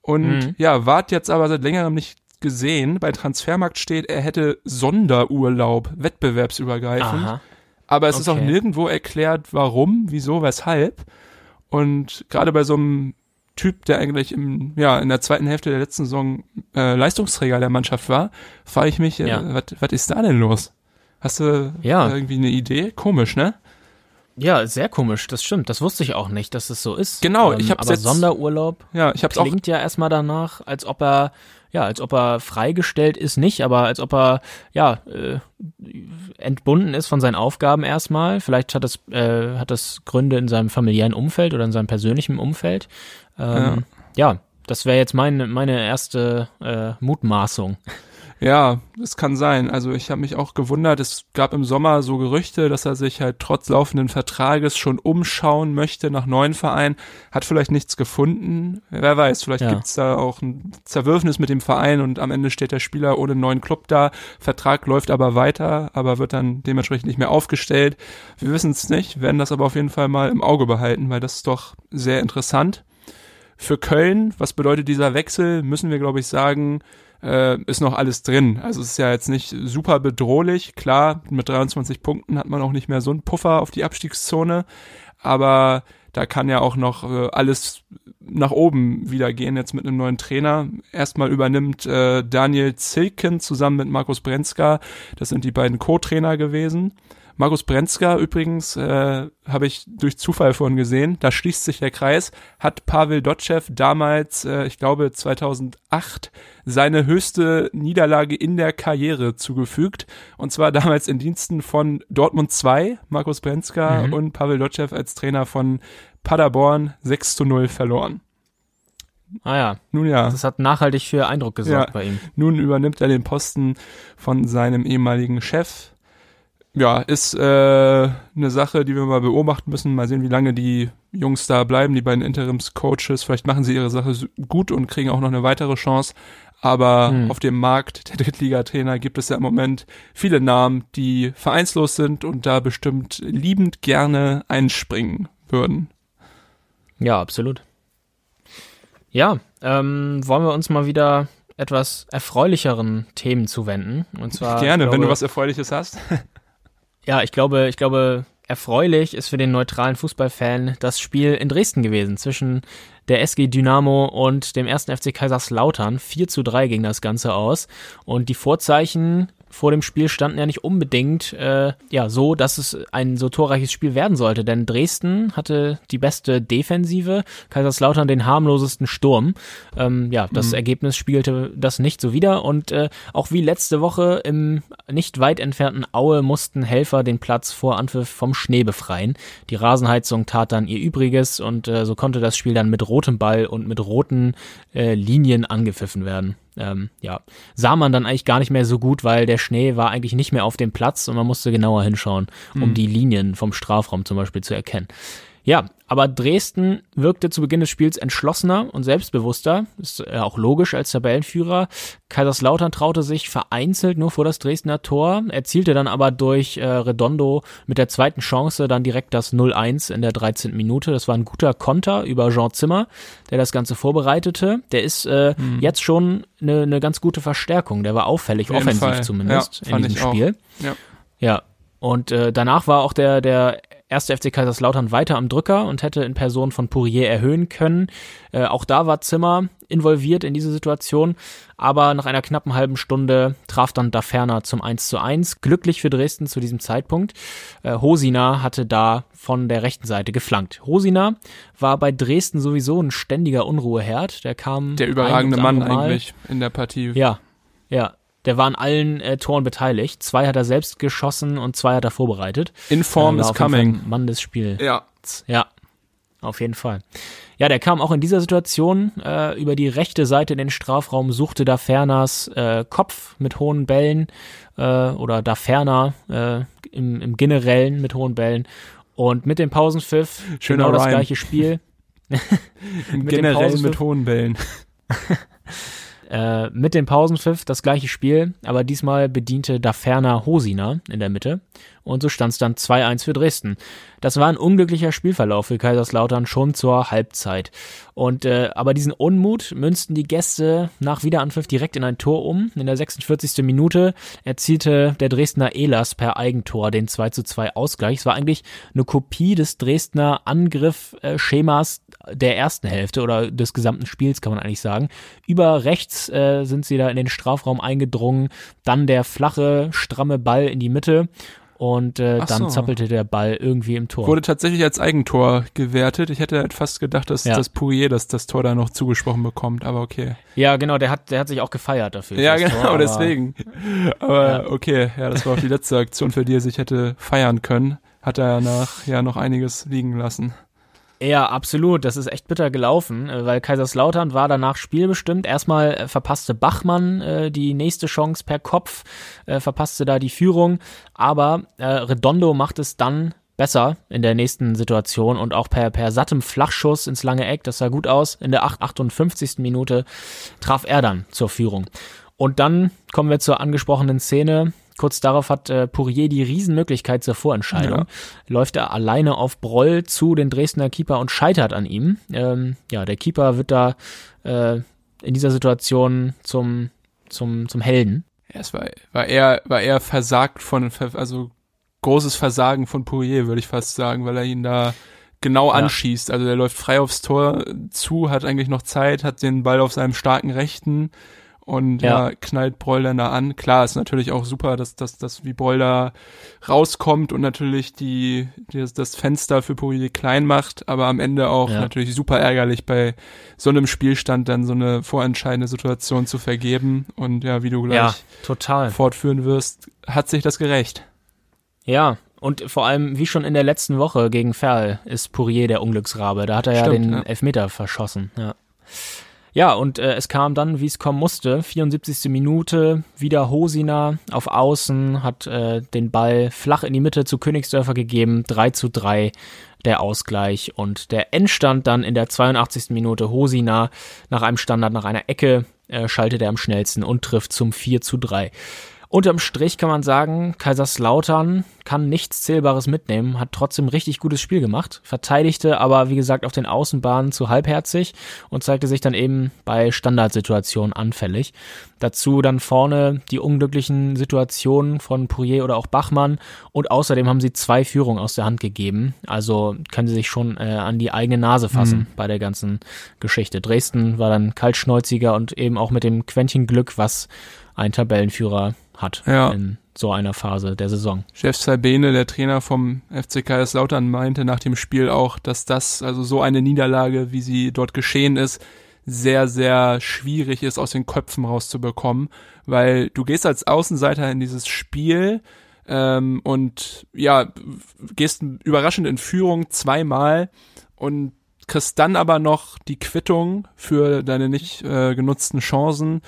Und mhm. ja, wart jetzt aber seit längerem nicht gesehen. Bei Transfermarkt steht, er hätte Sonderurlaub, wettbewerbsübergreifend. Aha. Aber es okay. ist auch nirgendwo erklärt, warum, wieso, weshalb. Und gerade bei so einem Typ, der eigentlich im, ja, in der zweiten Hälfte der letzten Saison äh, Leistungsträger der Mannschaft war, frage ich mich, äh, ja. was ist da denn los? Hast du ja. irgendwie eine Idee? Komisch, ne? Ja, sehr komisch, das stimmt. Das wusste ich auch nicht, dass es so ist. Genau, ähm, ich habe aber jetzt, Sonderurlaub. Ja, ich hab's klingt auch, ja erstmal danach, als ob er ja, als ob er freigestellt ist, nicht, aber als ob er ja äh, entbunden ist von seinen Aufgaben erstmal. Vielleicht hat das äh, hat das Gründe in seinem familiären Umfeld oder in seinem persönlichen Umfeld. Ähm, ja. ja, das wäre jetzt meine meine erste äh, Mutmaßung. Ja, es kann sein. Also ich habe mich auch gewundert, es gab im Sommer so Gerüchte, dass er sich halt trotz laufenden Vertrages schon umschauen möchte nach neuen Vereinen, hat vielleicht nichts gefunden. Wer weiß, vielleicht ja. gibt's da auch ein Zerwürfnis mit dem Verein und am Ende steht der Spieler ohne neuen Club da. Vertrag läuft aber weiter, aber wird dann dementsprechend nicht mehr aufgestellt. Wir wissen es nicht, werden das aber auf jeden Fall mal im Auge behalten, weil das ist doch sehr interessant. Für Köln, was bedeutet dieser Wechsel, müssen wir, glaube ich, sagen, äh, ist noch alles drin. Also es ist ja jetzt nicht super bedrohlich. Klar, mit 23 Punkten hat man auch nicht mehr so einen Puffer auf die Abstiegszone, aber da kann ja auch noch äh, alles nach oben wieder gehen, jetzt mit einem neuen Trainer. Erstmal übernimmt äh, Daniel Zilken zusammen mit Markus Brenzka, das sind die beiden Co-Trainer gewesen. Markus Brenzka übrigens, äh, habe ich durch Zufall vorhin gesehen, da schließt sich der Kreis, hat Pavel Dotschew damals, äh, ich glaube 2008, seine höchste Niederlage in der Karriere zugefügt. Und zwar damals in Diensten von Dortmund 2, Markus Brenzka mhm. und Pavel Dotschew als Trainer von Paderborn 6 zu 0 verloren. Ah ja. Nun ja. Das hat nachhaltig für Eindruck gesorgt ja. bei ihm. Nun übernimmt er den Posten von seinem ehemaligen Chef, ja, ist äh, eine Sache, die wir mal beobachten müssen. Mal sehen, wie lange die Jungs da bleiben, die beiden Interims-Coaches. Vielleicht machen sie ihre Sache gut und kriegen auch noch eine weitere Chance. Aber hm. auf dem Markt der Drittligatrainer gibt es ja im Moment viele Namen, die vereinslos sind und da bestimmt liebend gerne einspringen würden. Ja, absolut. Ja, ähm, wollen wir uns mal wieder etwas erfreulicheren Themen zuwenden. Und zwar gerne, glaube, wenn du was Erfreuliches hast. Ja, ich glaube, ich glaube, erfreulich ist für den neutralen Fußballfan das Spiel in Dresden gewesen zwischen der SG Dynamo und dem ersten FC Kaiserslautern. 4 zu 3 ging das Ganze aus. Und die Vorzeichen vor dem Spiel standen ja nicht unbedingt äh, ja so, dass es ein so torreiches Spiel werden sollte. Denn Dresden hatte die beste Defensive, Kaiserslautern den harmlosesten Sturm. Ähm, ja, das mhm. Ergebnis spiegelte das nicht so wider. Und äh, auch wie letzte Woche im nicht weit entfernten Aue mussten Helfer den Platz vor Anpfiff vom Schnee befreien. Die Rasenheizung tat dann ihr Übriges und äh, so konnte das Spiel dann mit rotem Ball und mit roten äh, Linien angepfiffen werden ähm, ja, sah man dann eigentlich gar nicht mehr so gut, weil der Schnee war eigentlich nicht mehr auf dem Platz und man musste genauer hinschauen, um mhm. die Linien vom Strafraum zum Beispiel zu erkennen. Ja, aber Dresden wirkte zu Beginn des Spiels entschlossener und selbstbewusster, ist äh, auch logisch als Tabellenführer. Kaiserslautern traute sich vereinzelt nur vor das Dresdner Tor, erzielte dann aber durch äh, Redondo mit der zweiten Chance dann direkt das 0-1 in der 13. Minute. Das war ein guter Konter über Jean Zimmer, der das Ganze vorbereitete. Der ist äh, mhm. jetzt schon eine, eine ganz gute Verstärkung. Der war auffällig, offensiv Fall. zumindest ja, in diesem Spiel. Ja. ja. Und äh, danach war auch der, der erste FC Kaiserslautern weiter am Drücker und hätte in Person von Pourier erhöhen können. Äh, auch da war Zimmer involviert in diese Situation, aber nach einer knappen halben Stunde traf dann Daferner zum 1 zu 1. Glücklich für Dresden zu diesem Zeitpunkt. Äh, Hosina hatte da von der rechten Seite geflankt. Hosina war bei Dresden sowieso ein ständiger Unruheherd. Der kam. Der überragende Mann Mal. eigentlich in der Partie. Ja, ja, der war an allen äh, Toren beteiligt. Zwei hat er selbst geschossen und zwei hat er vorbereitet. Inform is coming. Mann des Spiels. Ja. Ja. Auf jeden Fall. Ja, der kam auch in dieser Situation äh, über die rechte Seite in den Strafraum, suchte da Ferners äh, Kopf mit hohen Bällen äh, oder da Ferner äh, im, im Generellen mit hohen Bällen. Und mit dem Pausenpfiff Schöner genau das gleiche Spiel. Im Generellen mit hohen Bällen. Äh, mit dem Pausenpfiff das gleiche Spiel, aber diesmal bediente Daferner Hosina in der Mitte und so stand es dann 2-1 für Dresden. Das war ein unglücklicher Spielverlauf für Kaiserslautern schon zur Halbzeit. Und äh, aber diesen Unmut münzten die Gäste nach Wiederanpfiff direkt in ein Tor um. In der 46. Minute erzielte der Dresdner Elas per Eigentor den 2 zu 2 Ausgleich. Es war eigentlich eine Kopie des Dresdner Angriffschemas der ersten Hälfte oder des gesamten Spiels, kann man eigentlich sagen. Über rechts äh, sind sie da in den Strafraum eingedrungen, dann der flache, stramme Ball in die Mitte und äh, dann so. zappelte der Ball irgendwie im Tor. Wurde tatsächlich als Eigentor gewertet. Ich hätte halt fast gedacht, dass ja. das Pourier das, das Tor da noch zugesprochen bekommt, aber okay. Ja, genau, der hat, der hat sich auch gefeiert dafür. Ja, genau, Tor, deswegen. Aber ja. okay, ja, das war auch die letzte Aktion, für die er sich hätte feiern können. Hat er nach ja noch einiges liegen lassen. Ja, absolut. Das ist echt bitter gelaufen, äh, weil Kaiserslautern war danach spielbestimmt. Erstmal äh, verpasste Bachmann äh, die nächste Chance per Kopf, äh, verpasste da die Führung, aber äh, Redondo macht es dann besser in der nächsten Situation und auch per, per sattem Flachschuss ins lange Eck, das sah gut aus. In der 58. Minute traf er dann zur Führung. Und dann kommen wir zur angesprochenen Szene. Kurz darauf hat äh, Pourier die Riesenmöglichkeit zur Vorentscheidung. Ja. Läuft er alleine auf Broll zu den Dresdner Keeper und scheitert an ihm. Ähm, ja, der Keeper wird da äh, in dieser Situation zum, zum, zum Helden. Ja, es war, war eher, war eher versagt von, also großes Versagen von Pourier, würde ich fast sagen, weil er ihn da genau ja. anschießt. Also der läuft frei aufs Tor zu, hat eigentlich noch Zeit, hat den Ball auf seinem starken Rechten und ja. ja, knallt Broil dann da an. Klar, ist natürlich auch super, dass, dass, dass wie Broil da rauskommt und natürlich die, die das Fenster für Poirier klein macht, aber am Ende auch ja. natürlich super ärgerlich bei so einem Spielstand dann so eine vorentscheidende Situation zu vergeben und ja, wie du gleich ja, total. fortführen wirst, hat sich das gerecht. Ja, und vor allem, wie schon in der letzten Woche gegen Ferl, ist Pourier der Unglücksrabe. Da hat er Stimmt, ja den. Elfmeter verschossen. Ja. Ja, und äh, es kam dann, wie es kommen musste. 74. Minute, wieder Hosina auf Außen, hat äh, den Ball flach in die Mitte zu Königsdörfer gegeben. 3 zu 3 der Ausgleich und der Endstand dann in der 82. Minute Hosina nach einem Standard, nach einer Ecke, äh, schaltet er am schnellsten und trifft zum 4 zu 3. Unterm Strich kann man sagen, Kaiserslautern kann nichts Zählbares mitnehmen, hat trotzdem richtig gutes Spiel gemacht, verteidigte aber, wie gesagt, auf den Außenbahnen zu halbherzig und zeigte sich dann eben bei Standardsituationen anfällig. Dazu dann vorne die unglücklichen Situationen von Pourier oder auch Bachmann und außerdem haben sie zwei Führungen aus der Hand gegeben. Also können sie sich schon äh, an die eigene Nase fassen mhm. bei der ganzen Geschichte. Dresden war dann kaltschnäuziger und eben auch mit dem Quäntchen Glück, was ein Tabellenführer hat ja. in so einer Phase der Saison. Chef Sabene, der Trainer vom FC Kaiserslautern, meinte nach dem Spiel auch, dass das, also so eine Niederlage, wie sie dort geschehen ist, sehr, sehr schwierig ist, aus den Köpfen rauszubekommen, weil du gehst als Außenseiter in dieses Spiel ähm, und ja, gehst überraschend in Führung zweimal und kriegst dann aber noch die Quittung für deine nicht äh, genutzten Chancen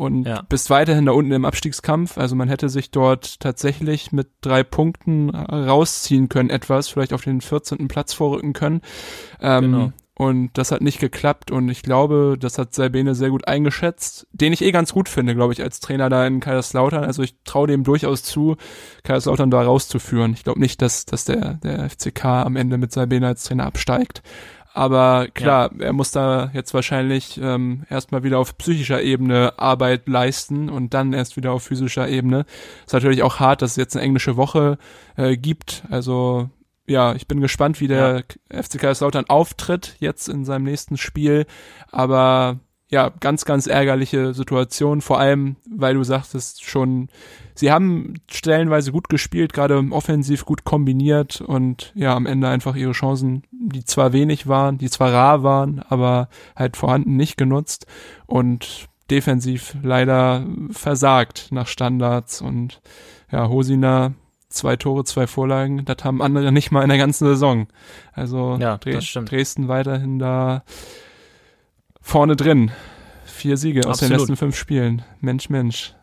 und ja. bist weiterhin da unten im Abstiegskampf. Also man hätte sich dort tatsächlich mit drei Punkten rausziehen können, etwas, vielleicht auf den 14. Platz vorrücken können. Ähm, genau. Und das hat nicht geklappt und ich glaube, das hat Salbene sehr gut eingeschätzt, den ich eh ganz gut finde, glaube ich, als Trainer da in Kaiserslautern. Also ich traue dem durchaus zu, Kaiserslautern da rauszuführen. Ich glaube nicht, dass, dass der, der FCK am Ende mit Salbene als Trainer absteigt. Aber klar, ja. er muss da jetzt wahrscheinlich ähm, erstmal wieder auf psychischer Ebene Arbeit leisten und dann erst wieder auf physischer Ebene. Ist natürlich auch hart, dass es jetzt eine englische Woche äh, gibt. Also ja, ich bin gespannt, wie der ja. FC Kaiserslautern auftritt jetzt in seinem nächsten Spiel. Aber ja, ganz, ganz ärgerliche Situation, vor allem, weil du sagtest schon, sie haben stellenweise gut gespielt, gerade offensiv gut kombiniert und ja, am Ende einfach ihre Chancen, die zwar wenig waren, die zwar rar waren, aber halt vorhanden nicht genutzt und defensiv leider versagt nach Standards und ja, Hosina zwei Tore, zwei Vorlagen, das haben andere nicht mal in der ganzen Saison. Also ja, Dres Dresden weiterhin da vorne drin. Vier Siege aus den letzten fünf Spielen. Mensch, Mensch.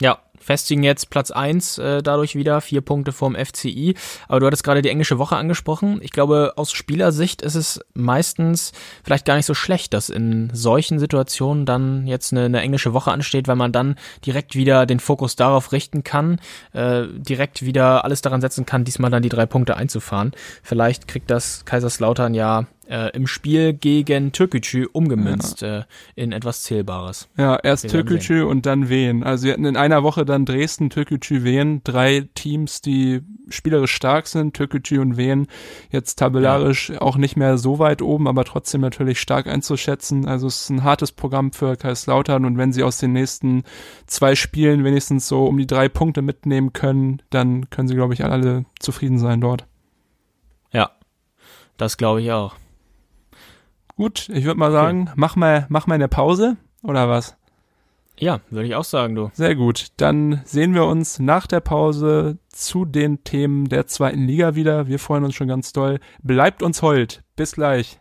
Ja, festigen jetzt Platz eins äh, dadurch wieder, vier Punkte vorm FCI. Aber du hattest gerade die englische Woche angesprochen. Ich glaube, aus Spielersicht ist es meistens vielleicht gar nicht so schlecht, dass in solchen Situationen dann jetzt eine, eine englische Woche ansteht, weil man dann direkt wieder den Fokus darauf richten kann, äh, direkt wieder alles daran setzen kann, diesmal dann die drei Punkte einzufahren. Vielleicht kriegt das Kaiserslautern ja äh, im Spiel gegen Türkgücü umgemünzt ja. äh, in etwas Zählbares. Ja, erst Türkgücü und dann Wien. Also sie hatten in einer Woche dann Dresden, Türkgücü, Wien, drei Teams, die spielerisch stark sind, Türkgücü und Wien, jetzt tabellarisch ja. auch nicht mehr so weit oben, aber trotzdem natürlich stark einzuschätzen. Also es ist ein hartes Programm für Kaiserslautern und wenn sie aus den nächsten zwei Spielen wenigstens so um die drei Punkte mitnehmen können, dann können sie, glaube ich, alle zufrieden sein dort. Ja, das glaube ich auch. Gut, ich würde mal sagen, okay. mach mal, mach mal eine Pause oder was? Ja, würde ich auch sagen, du. Sehr gut. Dann sehen wir uns nach der Pause zu den Themen der zweiten Liga wieder. Wir freuen uns schon ganz doll. Bleibt uns hold. Bis gleich.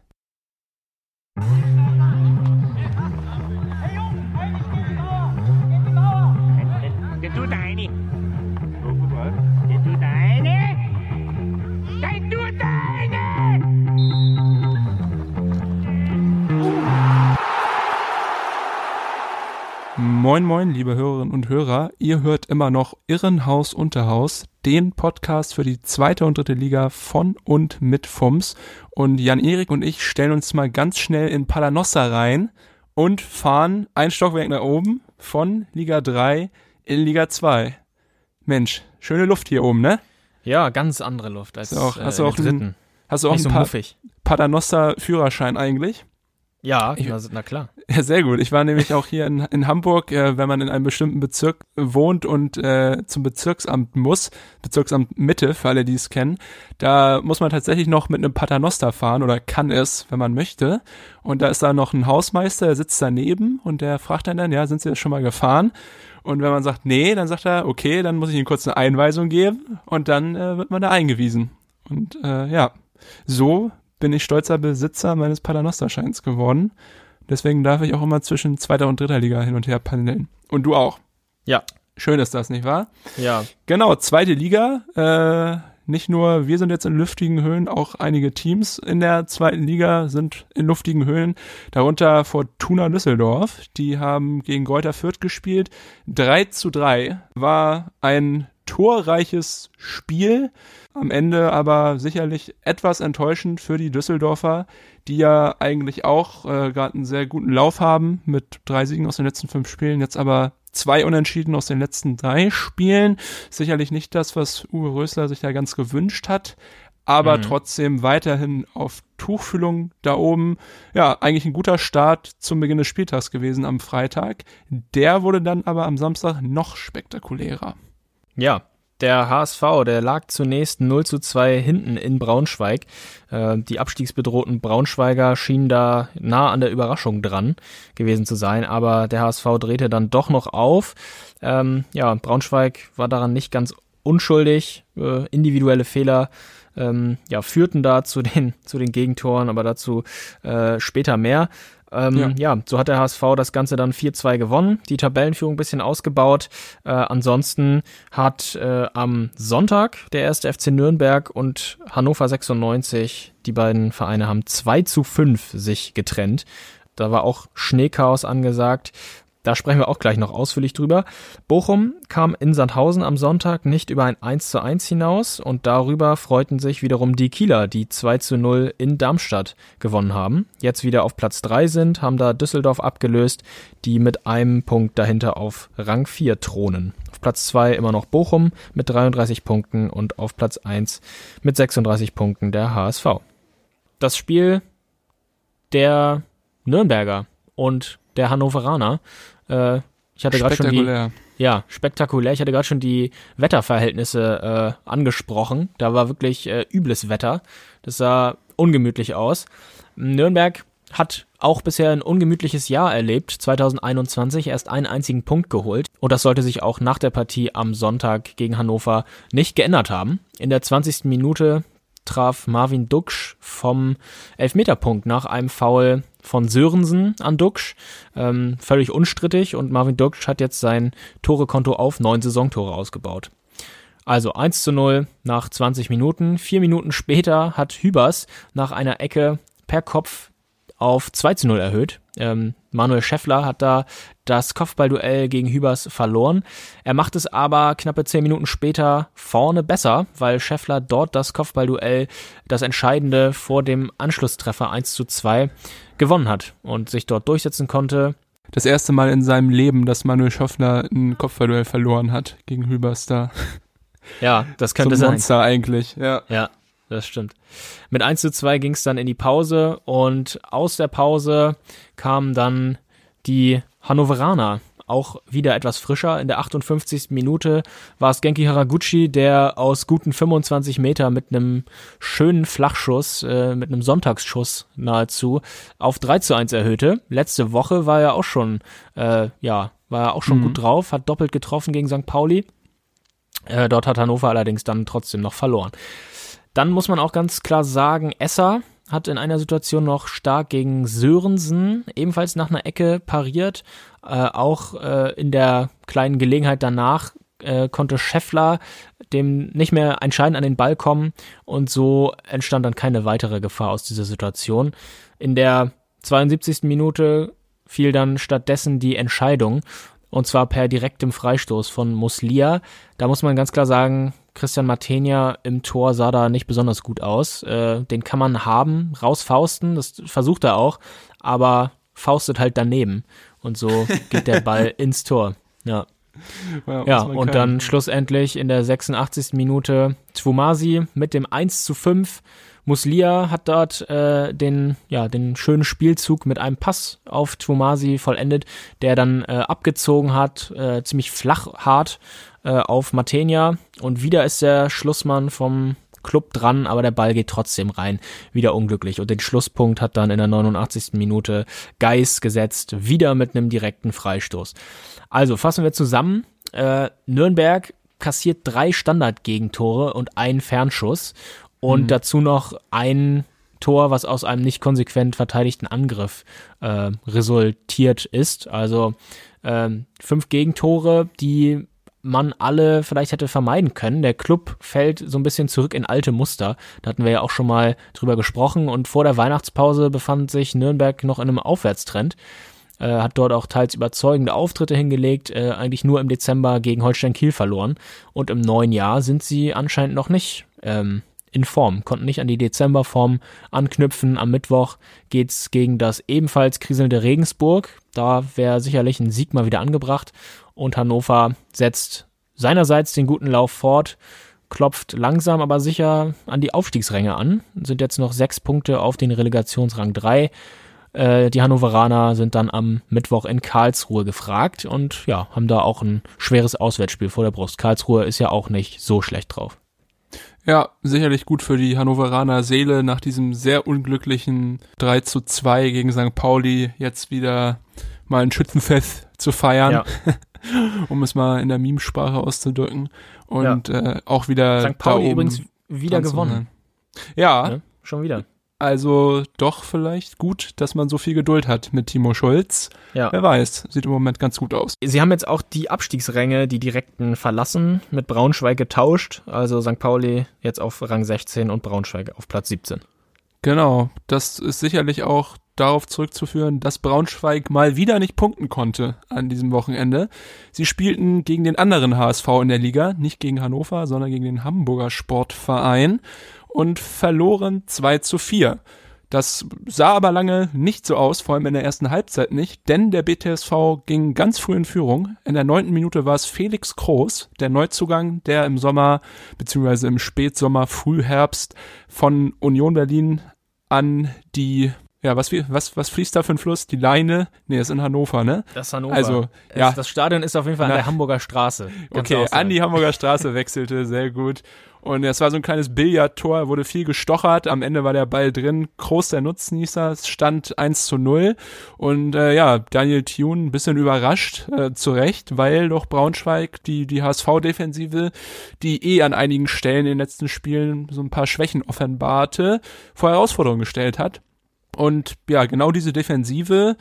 Moin moin, liebe Hörerinnen und Hörer. Ihr hört immer noch Irrenhaus Unterhaus, den Podcast für die zweite und dritte Liga von und mit FUMS. Und Jan-Erik und ich stellen uns mal ganz schnell in Paternoster rein und fahren ein Stockwerk nach oben von Liga 3 in Liga 2. Mensch, schöne Luft hier oben, ne? Ja, ganz andere Luft als auch, hast äh, du auch einen, Hast du auch Nicht einen so Paternoster Führerschein eigentlich? Ja, ich, na klar. Ja, sehr gut. Ich war nämlich auch hier in, in Hamburg, äh, wenn man in einem bestimmten Bezirk wohnt und äh, zum Bezirksamt muss, Bezirksamt Mitte, für alle, die es kennen, da muss man tatsächlich noch mit einem Paternoster fahren oder kann es, wenn man möchte. Und da ist da noch ein Hausmeister, der sitzt daneben und der fragt dann, dann ja, sind Sie das schon mal gefahren? Und wenn man sagt, nee, dann sagt er, okay, dann muss ich Ihnen kurz eine Einweisung geben und dann äh, wird man da eingewiesen. Und äh, ja, so bin ich stolzer Besitzer meines Paternosterscheins geworden. Deswegen darf ich auch immer zwischen zweiter und dritter Liga hin und her pendeln. Und du auch. Ja. Schön ist das, nicht wahr? Ja. Genau, zweite Liga. Äh, nicht nur wir sind jetzt in luftigen Höhen, auch einige Teams in der zweiten Liga sind in luftigen Höhen. Darunter Fortuna Düsseldorf. Die haben gegen Greuther Fürth gespielt. 3 zu 3 war ein torreiches Spiel. Am Ende aber sicherlich etwas enttäuschend für die Düsseldorfer, die ja eigentlich auch äh, gerade einen sehr guten Lauf haben mit drei Siegen aus den letzten fünf Spielen, jetzt aber zwei Unentschieden aus den letzten drei Spielen. Sicherlich nicht das, was Uwe Rösler sich da ganz gewünscht hat, aber mhm. trotzdem weiterhin auf Tuchfühlung da oben. Ja, eigentlich ein guter Start zum Beginn des Spieltags gewesen am Freitag. Der wurde dann aber am Samstag noch spektakulärer. Ja, der HSV, der lag zunächst 0 zu 2 hinten in Braunschweig. Äh, die abstiegsbedrohten Braunschweiger schienen da nah an der Überraschung dran gewesen zu sein, aber der HSV drehte dann doch noch auf. Ähm, ja, Braunschweig war daran nicht ganz unschuldig. Äh, individuelle Fehler ähm, ja, führten da zu den, zu den Gegentoren, aber dazu äh, später mehr. Ähm, ja. ja. so hat der HSV das Ganze dann 4-2 gewonnen, die Tabellenführung ein bisschen ausgebaut. Äh, ansonsten hat äh, am Sonntag der erste FC Nürnberg und Hannover 96, die beiden Vereine haben 2 zu 5 sich getrennt. Da war auch Schneechaos angesagt. Da sprechen wir auch gleich noch ausführlich drüber. Bochum kam in Sandhausen am Sonntag nicht über ein 1 zu 1 hinaus und darüber freuten sich wiederum die Kieler, die 2 zu 0 in Darmstadt gewonnen haben. Jetzt wieder auf Platz 3 sind, haben da Düsseldorf abgelöst, die mit einem Punkt dahinter auf Rang 4 thronen. Auf Platz 2 immer noch Bochum mit 33 Punkten und auf Platz 1 mit 36 Punkten der HSV. Das Spiel der Nürnberger und der Hannoveraner äh, ich hatte gerade schon die, ja, spektakulär. Ich hatte gerade schon die Wetterverhältnisse äh, angesprochen. Da war wirklich äh, übles Wetter. Das sah ungemütlich aus. Nürnberg hat auch bisher ein ungemütliches Jahr erlebt. 2021 erst einen einzigen Punkt geholt. Und das sollte sich auch nach der Partie am Sonntag gegen Hannover nicht geändert haben. In der 20. Minute traf Marvin Duksch vom Elfmeterpunkt nach einem Foul von Sörensen an Duksch. Ähm, völlig unstrittig und Marvin Duksch hat jetzt sein Torekonto auf neun Saisontore ausgebaut. Also 1 zu 0 nach 20 Minuten. Vier Minuten später hat Hübers nach einer Ecke per Kopf auf 2 zu 0 erhöht. Ähm, Manuel Scheffler hat da das Kopfballduell gegen Hübers verloren. Er macht es aber knappe zehn Minuten später vorne besser, weil Scheffler dort das Kopfballduell, das entscheidende vor dem Anschlusstreffer 1 zu 2 gewonnen hat und sich dort durchsetzen konnte. Das erste Mal in seinem Leben, dass Manuel Scheffler ein Kopfballduell verloren hat gegen Hübers da. Ja, das könnte so ein Monster sein. eigentlich, ja. Ja, das stimmt. Mit 1 zu 2 ging es dann in die Pause und aus der Pause kamen dann die Hannoveraner. Auch wieder etwas frischer. In der 58. Minute war es Genki Haraguchi, der aus guten 25 Meter mit einem schönen Flachschuss, äh, mit einem Sonntagsschuss nahezu, auf 3 zu 1 erhöhte. Letzte Woche war er auch schon, äh, ja, war er auch schon mhm. gut drauf, hat doppelt getroffen gegen St. Pauli. Äh, dort hat Hannover allerdings dann trotzdem noch verloren. Dann muss man auch ganz klar sagen, Esser hat in einer Situation noch stark gegen Sörensen ebenfalls nach einer Ecke pariert. Äh, auch äh, in der kleinen Gelegenheit danach äh, konnte Scheffler dem nicht mehr entscheidend an den Ball kommen und so entstand dann keine weitere Gefahr aus dieser Situation. In der 72. Minute fiel dann stattdessen die Entscheidung und zwar per direktem Freistoß von Muslia. Da muss man ganz klar sagen, Christian Martenia im Tor sah da nicht besonders gut aus. Äh, den kann man haben, rausfausten, das versucht er auch, aber faustet halt daneben. Und so geht der Ball ins Tor. Ja. Ja, ja und dann schlussendlich in der 86. Minute Twumasi mit dem 1 zu 5. Muslia hat dort äh, den, ja, den schönen Spielzug mit einem Pass auf Twumasi vollendet, der dann äh, abgezogen hat, äh, ziemlich flach hart äh, auf Matenia und wieder ist der Schlussmann vom Club dran, aber der Ball geht trotzdem rein. Wieder unglücklich. Und den Schlusspunkt hat dann in der 89. Minute Geis gesetzt, wieder mit einem direkten Freistoß. Also fassen wir zusammen. Äh, Nürnberg kassiert drei Standardgegentore und einen Fernschuss und mhm. dazu noch ein Tor, was aus einem nicht konsequent verteidigten Angriff äh, resultiert ist. Also äh, fünf Gegentore, die man alle vielleicht hätte vermeiden können. Der Club fällt so ein bisschen zurück in alte Muster. Da hatten wir ja auch schon mal drüber gesprochen und vor der Weihnachtspause befand sich Nürnberg noch in einem Aufwärtstrend. Äh, hat dort auch teils überzeugende Auftritte hingelegt, äh, eigentlich nur im Dezember gegen Holstein Kiel verloren. Und im neuen Jahr sind sie anscheinend noch nicht ähm, in Form, konnten nicht an die Dezemberform anknüpfen. Am Mittwoch geht's gegen das ebenfalls kriselnde Regensburg. Da wäre sicherlich ein Sieg mal wieder angebracht. Und Hannover setzt seinerseits den guten Lauf fort, klopft langsam aber sicher an die Aufstiegsränge an, sind jetzt noch sechs Punkte auf den Relegationsrang 3. Äh, die Hannoveraner sind dann am Mittwoch in Karlsruhe gefragt und ja, haben da auch ein schweres Auswärtsspiel vor der Brust. Karlsruhe ist ja auch nicht so schlecht drauf. Ja, sicherlich gut für die Hannoveraner Seele nach diesem sehr unglücklichen 3 zu 2 gegen St. Pauli jetzt wieder mal ein Schützenfest zu feiern. Ja. um es mal in der Memesprache auszudrücken. Und ja. äh, auch wieder St. Pauli übrigens wieder gewonnen. Ja. ja. Schon wieder. Also doch vielleicht gut, dass man so viel Geduld hat mit Timo Schulz. Ja. Wer weiß, sieht im Moment ganz gut aus. Sie haben jetzt auch die Abstiegsränge, die direkten verlassen, mit Braunschweig getauscht. Also St. Pauli jetzt auf Rang 16 und Braunschweig auf Platz 17. Genau, das ist sicherlich auch darauf zurückzuführen, dass Braunschweig mal wieder nicht punkten konnte an diesem Wochenende. Sie spielten gegen den anderen HSV in der Liga, nicht gegen Hannover, sondern gegen den Hamburger Sportverein und verloren 2 zu 4. Das sah aber lange nicht so aus, vor allem in der ersten Halbzeit nicht, denn der BTSV ging ganz früh in Führung. In der neunten Minute war es Felix Kroos, der Neuzugang, der im Sommer bzw. im Spätsommer, Frühherbst von Union Berlin an die ja, was, was, was fließt da für ein Fluss? Die Leine? Nee, ist in Hannover, ne? Das ist Hannover. Also, ja. Das Stadion ist auf jeden Fall an der Hamburger Straße. Okay, an die Hamburger Straße wechselte, sehr gut. Und es war so ein kleines Billardtor, wurde viel gestochert. Am Ende war der Ball drin. Groß der Nutznießer, es stand 1 zu 0. Und äh, ja, Daniel Thune ein bisschen überrascht, äh, zu Recht, weil doch Braunschweig, die, die HSV-Defensive, die eh an einigen Stellen in den letzten Spielen so ein paar Schwächen offenbarte, vor Herausforderungen gestellt hat. Und ja, genau diese Defensive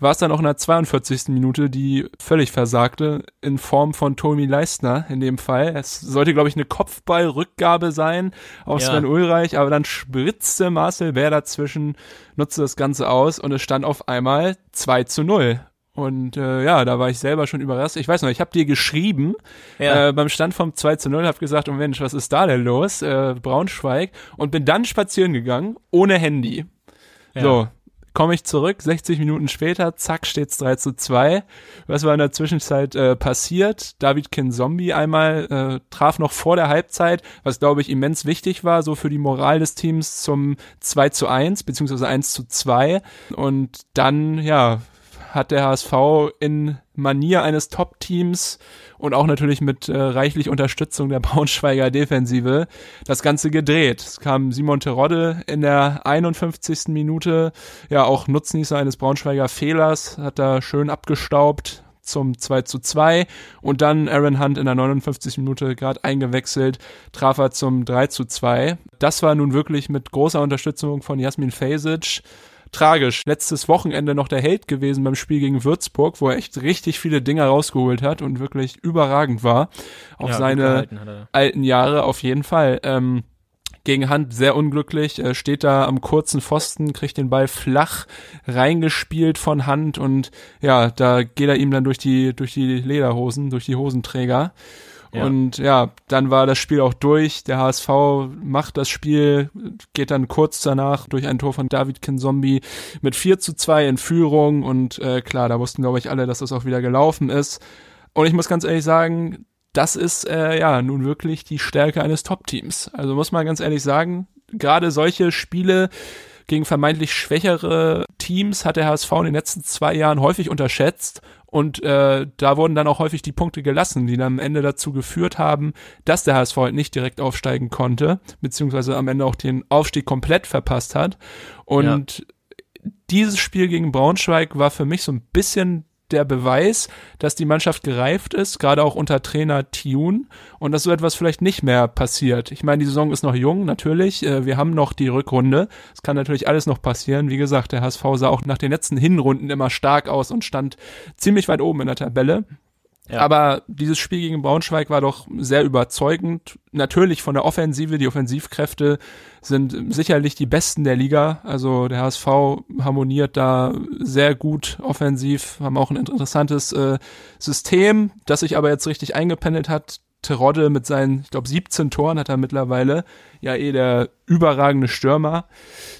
war es dann auch in der 42. Minute, die völlig versagte, in Form von Tommy Leistner in dem Fall. Es sollte, glaube ich, eine Kopfballrückgabe sein auf ja. Sven Ulreich, aber dann spritzte Marcel Bär dazwischen, nutzte das Ganze aus und es stand auf einmal 2 zu 0. Und äh, ja, da war ich selber schon überrascht. Ich weiß noch, ich habe dir geschrieben ja. äh, beim Stand vom 2 zu 0, habe gesagt, oh Mensch, was ist da denn los? Äh, Braunschweig. Und bin dann spazieren gegangen, ohne Handy. Ja. So, komme ich zurück, 60 Minuten später, zack, steht's 3 zu 2. Was war in der Zwischenzeit äh, passiert? David Kinzombie einmal äh, traf noch vor der Halbzeit, was glaube ich immens wichtig war, so für die Moral des Teams zum 2 zu 1, beziehungsweise 1 zu 2. Und dann, ja, hat der HSV in Manier eines Top-Teams und auch natürlich mit äh, reichlich Unterstützung der Braunschweiger Defensive das Ganze gedreht. Es kam Simon Terodde in der 51. Minute, ja auch Nutznießer eines Braunschweiger Fehlers, hat da schön abgestaubt zum 2 zu 2 und dann Aaron Hunt in der 59. Minute gerade eingewechselt, traf er zum 3 zu 2. Das war nun wirklich mit großer Unterstützung von Jasmin Fesic tragisch. Letztes Wochenende noch der Held gewesen beim Spiel gegen Würzburg, wo er echt richtig viele Dinger rausgeholt hat und wirklich überragend war. Auf ja, seine alten Jahre auf jeden Fall. Ähm, gegen Hand sehr unglücklich, äh, steht da am kurzen Pfosten, kriegt den Ball flach reingespielt von Hand und ja, da geht er ihm dann durch die, durch die Lederhosen, durch die Hosenträger. Und ja, dann war das Spiel auch durch. Der HSV macht das Spiel, geht dann kurz danach durch ein Tor von David Kinzombie mit 4 zu 2 in Führung. Und äh, klar, da wussten, glaube ich, alle, dass das auch wieder gelaufen ist. Und ich muss ganz ehrlich sagen, das ist äh, ja nun wirklich die Stärke eines Top-Teams. Also muss man ganz ehrlich sagen, gerade solche Spiele gegen vermeintlich schwächere Teams hat der HSV in den letzten zwei Jahren häufig unterschätzt und äh, da wurden dann auch häufig die Punkte gelassen, die dann am Ende dazu geführt haben, dass der HSV halt nicht direkt aufsteigen konnte, beziehungsweise am Ende auch den Aufstieg komplett verpasst hat. Und ja. dieses Spiel gegen Braunschweig war für mich so ein bisschen der Beweis, dass die Mannschaft gereift ist, gerade auch unter Trainer Tune und dass so etwas vielleicht nicht mehr passiert. Ich meine, die Saison ist noch jung, natürlich. Äh, wir haben noch die Rückrunde. Es kann natürlich alles noch passieren. Wie gesagt, der HSV sah auch nach den letzten Hinrunden immer stark aus und stand ziemlich weit oben in der Tabelle. Ja. Aber dieses Spiel gegen Braunschweig war doch sehr überzeugend. Natürlich von der Offensive. Die Offensivkräfte sind sicherlich die besten der Liga. Also der HSV harmoniert da sehr gut offensiv, haben auch ein interessantes äh, System, das sich aber jetzt richtig eingependelt hat. Terodde mit seinen, ich glaube, 17 Toren hat er mittlerweile. Ja, eh der überragende Stürmer.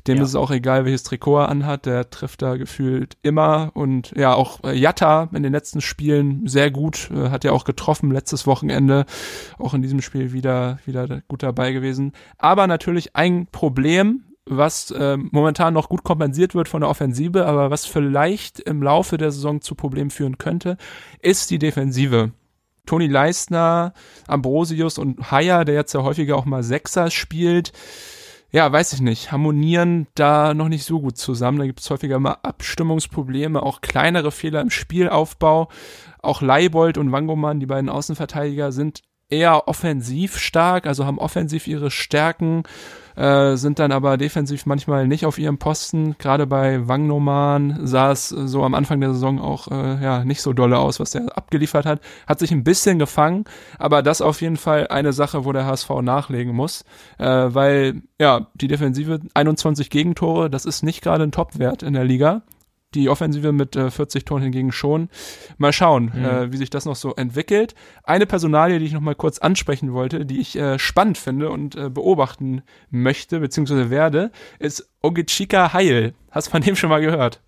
Dem ja. ist es auch egal, welches Trikot er anhat. Der trifft da gefühlt immer. Und ja, auch äh, Jatta in den letzten Spielen sehr gut. Äh, hat ja auch getroffen letztes Wochenende. Auch in diesem Spiel wieder, wieder gut dabei gewesen. Aber natürlich ein Problem, was äh, momentan noch gut kompensiert wird von der Offensive, aber was vielleicht im Laufe der Saison zu Problemen führen könnte, ist die Defensive. Toni Leistner, Ambrosius und Haya, der jetzt ja häufiger auch mal Sechser spielt, ja, weiß ich nicht, harmonieren da noch nicht so gut zusammen. Da gibt es häufiger mal Abstimmungsprobleme, auch kleinere Fehler im Spielaufbau. Auch Leibold und Wangoman, die beiden Außenverteidiger, sind eher offensiv stark, also haben offensiv ihre Stärken äh, sind dann aber defensiv manchmal nicht auf ihrem Posten. Gerade bei Wangnoman sah es so am Anfang der Saison auch äh, ja nicht so dolle aus, was der abgeliefert hat. Hat sich ein bisschen gefangen, aber das auf jeden Fall eine Sache, wo der HSV nachlegen muss, äh, weil ja die Defensive 21 Gegentore, das ist nicht gerade ein Topwert in der Liga die Offensive mit äh, 40 Toren hingegen schon. Mal schauen, mhm. äh, wie sich das noch so entwickelt. Eine Personalie, die ich noch mal kurz ansprechen wollte, die ich äh, spannend finde und äh, beobachten möchte, beziehungsweise werde, ist Ogichika Heil. Hast du von dem schon mal gehört?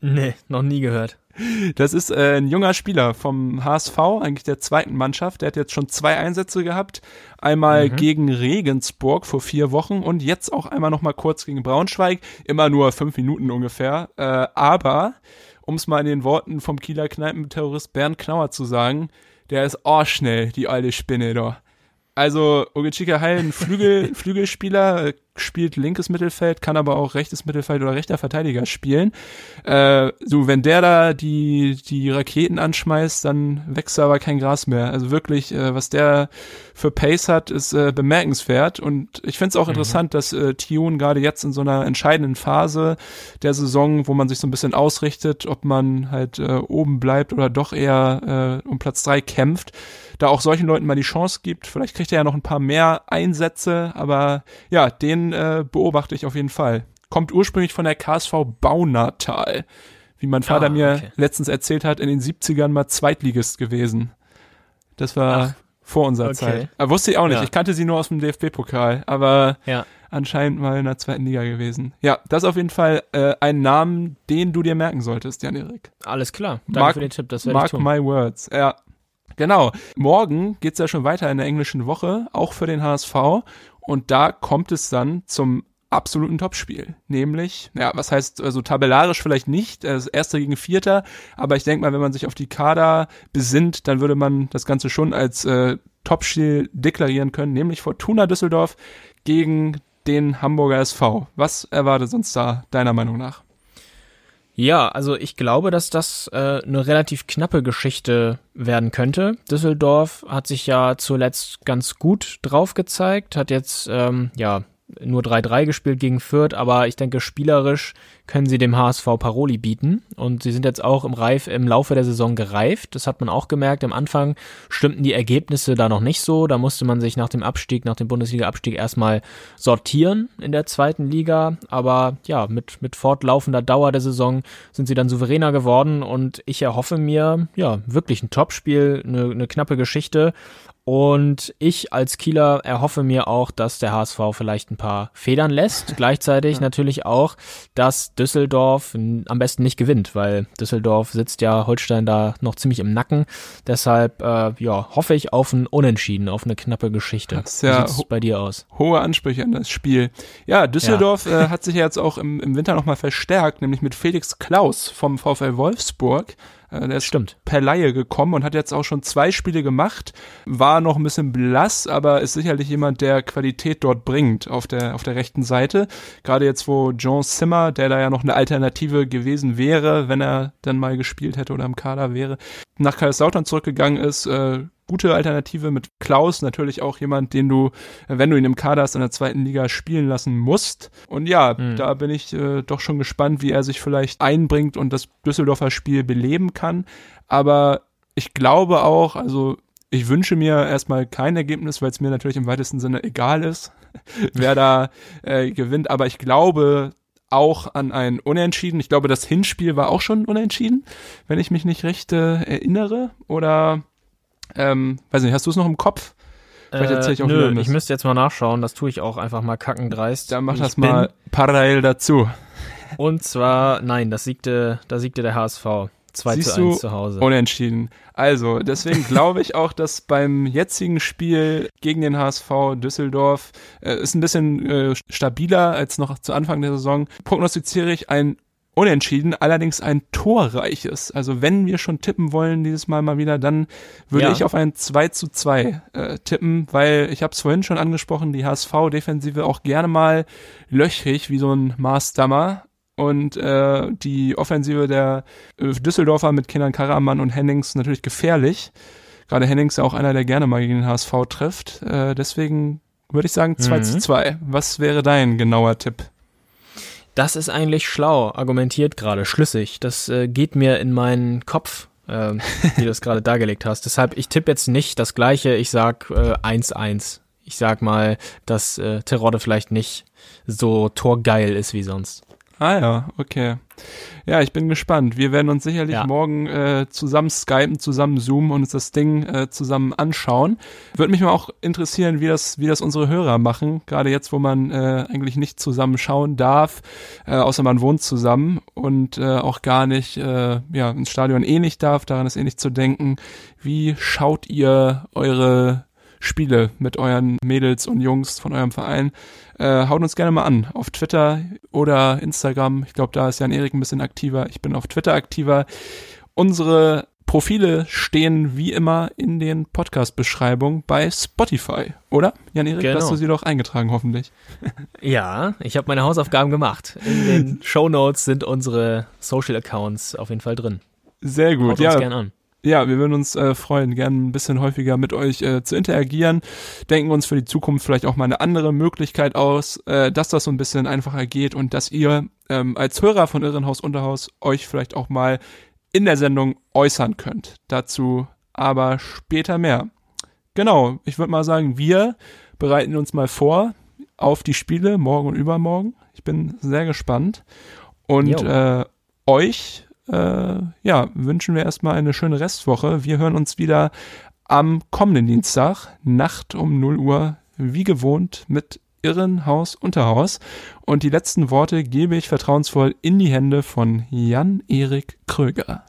Nee, noch nie gehört. Das ist äh, ein junger Spieler vom HSV, eigentlich der zweiten Mannschaft. Der hat jetzt schon zwei Einsätze gehabt. Einmal mhm. gegen Regensburg vor vier Wochen und jetzt auch einmal noch mal kurz gegen Braunschweig. Immer nur fünf Minuten ungefähr. Äh, aber, um es mal in den Worten vom Kieler Kneipenterrorist Bernd Knauer zu sagen, der ist auch schnell, die alte Spinne da. Also Ogichika Heil, ein Flügel, Flügelspieler, spielt linkes Mittelfeld, kann aber auch rechtes Mittelfeld oder rechter Verteidiger spielen. Äh, so, wenn der da die, die Raketen anschmeißt, dann wächst aber kein Gras mehr. Also wirklich, äh, was der für Pace hat, ist äh, bemerkenswert. Und ich finde es auch mhm. interessant, dass äh, Tion gerade jetzt in so einer entscheidenden Phase der Saison, wo man sich so ein bisschen ausrichtet, ob man halt äh, oben bleibt oder doch eher äh, um Platz drei kämpft, da auch solchen Leuten mal die Chance gibt. Vielleicht kriegt er ja noch ein paar mehr Einsätze, aber ja, den äh, beobachte ich auf jeden Fall. Kommt ursprünglich von der KSV Baunatal. Wie mein Vater ah, mir okay. letztens erzählt hat, in den 70ern mal Zweitligist gewesen. Das war Ach, vor unserer okay. Zeit. Aber wusste ich auch nicht. Ja. Ich kannte sie nur aus dem DFB-Pokal, aber ja. anscheinend mal in der zweiten Liga gewesen. Ja, das ist auf jeden Fall äh, ein Namen, den du dir merken solltest, Jan-Erik. Alles klar. Danke mark, für den Tipp. Das werde ich tun. Mark my words. Ja. Genau. Morgen geht's ja schon weiter in der englischen Woche, auch für den HSV. Und da kommt es dann zum absoluten Topspiel. Nämlich, ja, was heißt, also tabellarisch vielleicht nicht, das erste gegen Vierter, aber ich denke mal, wenn man sich auf die Kader besinnt, dann würde man das Ganze schon als äh, Topspiel deklarieren können, nämlich Fortuna Düsseldorf gegen den Hamburger SV. Was erwartet uns da, deiner Meinung nach? Ja, also ich glaube, dass das äh, eine relativ knappe Geschichte werden könnte. Düsseldorf hat sich ja zuletzt ganz gut drauf gezeigt, hat jetzt ähm, ja nur 3-3 gespielt gegen Fürth, aber ich denke, spielerisch können sie dem HSV Paroli bieten. Und sie sind jetzt auch im Reif, im Laufe der Saison gereift. Das hat man auch gemerkt. Am Anfang stimmten die Ergebnisse da noch nicht so. Da musste man sich nach dem Abstieg, nach dem Bundesliga-Abstieg erstmal sortieren in der zweiten Liga. Aber ja, mit, mit fortlaufender Dauer der Saison sind sie dann souveräner geworden. Und ich erhoffe mir, ja, wirklich ein Topspiel, eine, eine knappe Geschichte. Und ich als Kieler erhoffe mir auch, dass der HSV vielleicht ein paar Federn lässt. Gleichzeitig natürlich auch, dass Düsseldorf am besten nicht gewinnt, weil Düsseldorf sitzt ja Holstein da noch ziemlich im Nacken. Deshalb äh, ja, hoffe ich auf ein Unentschieden, auf eine knappe Geschichte. Das ja Wie sieht's bei dir aus? Hohe Ansprüche an das Spiel. Ja, Düsseldorf ja. Äh, hat sich ja jetzt auch im, im Winter nochmal verstärkt, nämlich mit Felix Klaus vom VfL Wolfsburg. Äh, der ist Stimmt. per Laie gekommen und hat jetzt auch schon zwei Spiele gemacht. War noch ein bisschen blass, aber ist sicherlich jemand, der Qualität dort bringt auf der, auf der rechten Seite. Gerade jetzt, wo John Zimmer, der da ja noch eine Alternative gewesen wäre, wenn er dann mal gespielt hätte oder im Kader wäre, nach Kaiserslautern zurückgegangen ist, äh, gute Alternative mit Klaus, natürlich auch jemand, den du, wenn du ihn im Kader hast, in der zweiten Liga spielen lassen musst. Und ja, mhm. da bin ich äh, doch schon gespannt, wie er sich vielleicht einbringt und das Düsseldorfer Spiel beleben kann. Aber ich glaube auch, also ich wünsche mir erstmal kein Ergebnis, weil es mir natürlich im weitesten Sinne egal ist, wer da äh, gewinnt. Aber ich glaube auch an ein Unentschieden. Ich glaube, das Hinspiel war auch schon unentschieden, wenn ich mich nicht recht äh, erinnere. Oder, ähm, weiß nicht, hast du es noch im Kopf? Vielleicht erzähle ich auch äh, nö, ich müsste jetzt mal nachschauen. Das tue ich auch einfach mal kackendreist. Dann mach das mal parallel dazu. Und zwar, nein, das siegte, da siegte der HSV. 2 Siehst zu 1 zu Hause. Unentschieden. Also, deswegen glaube ich auch, dass beim jetzigen Spiel gegen den HSV Düsseldorf äh, ist ein bisschen äh, stabiler als noch zu Anfang der Saison. Prognostiziere ich ein Unentschieden, allerdings ein torreiches. Also wenn wir schon tippen wollen dieses Mal mal wieder, dann würde ja. ich auf ein 2 zu 2 äh, tippen, weil ich habe es vorhin schon angesprochen, die HSV-Defensive auch gerne mal löchrig wie so ein Maßdammer und äh, die Offensive der äh, Düsseldorfer mit Kindern Karaman und Hennings natürlich gefährlich. Gerade Hennings ja auch einer, der gerne mal gegen den HSV trifft. Äh, deswegen würde ich sagen 2 mhm. zu 2. Was wäre dein genauer Tipp? Das ist eigentlich schlau, argumentiert gerade, schlüssig. Das äh, geht mir in meinen Kopf, äh, wie du es gerade dargelegt hast. Deshalb, ich tippe jetzt nicht das gleiche, ich sag 1-1. Äh, ich sag mal, dass äh, Terodde vielleicht nicht so torgeil ist wie sonst. Ah ja, okay. Ja, ich bin gespannt. Wir werden uns sicherlich ja. morgen äh, zusammen skypen, zusammen zoomen und uns das Ding äh, zusammen anschauen. Würde mich mal auch interessieren, wie das, wie das unsere Hörer machen. Gerade jetzt, wo man äh, eigentlich nicht zusammen schauen darf, äh, außer man wohnt zusammen und äh, auch gar nicht äh, ja, ins Stadion eh nicht darf. Daran ist eh nicht zu denken. Wie schaut ihr eure Spiele mit euren Mädels und Jungs von eurem Verein. Äh, haut uns gerne mal an auf Twitter oder Instagram. Ich glaube, da ist Jan Erik ein bisschen aktiver. Ich bin auf Twitter aktiver. Unsere Profile stehen wie immer in den Podcast-Beschreibungen bei Spotify, oder? Jan-Erik, genau. hast du sie doch eingetragen, hoffentlich. Ja, ich habe meine Hausaufgaben gemacht. In den Show Notes sind unsere Social Accounts auf jeden Fall drin. Sehr gut, Haut ja. Uns gern an. Ja, wir würden uns äh, freuen, gerne ein bisschen häufiger mit euch äh, zu interagieren. Denken uns für die Zukunft vielleicht auch mal eine andere Möglichkeit aus, äh, dass das so ein bisschen einfacher geht und dass ihr ähm, als Hörer von Irrenhaus Unterhaus euch vielleicht auch mal in der Sendung äußern könnt. Dazu aber später mehr. Genau, ich würde mal sagen, wir bereiten uns mal vor auf die Spiele morgen und übermorgen. Ich bin sehr gespannt. Und äh, euch äh, ja, wünschen wir erstmal eine schöne Restwoche. Wir hören uns wieder am kommenden Dienstag, Nacht um 0 Uhr, wie gewohnt, mit Irrenhaus Unterhaus. Und die letzten Worte gebe ich vertrauensvoll in die Hände von Jan-Erik Kröger.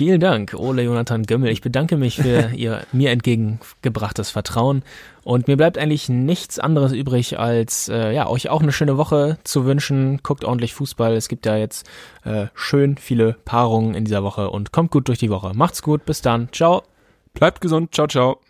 Vielen Dank, Ole Jonathan Gömmel. Ich bedanke mich für Ihr mir entgegengebrachtes Vertrauen. Und mir bleibt eigentlich nichts anderes übrig, als äh, ja, euch auch eine schöne Woche zu wünschen. Guckt ordentlich Fußball. Es gibt ja jetzt äh, schön viele Paarungen in dieser Woche und kommt gut durch die Woche. Macht's gut, bis dann. Ciao. Bleibt gesund. Ciao, ciao.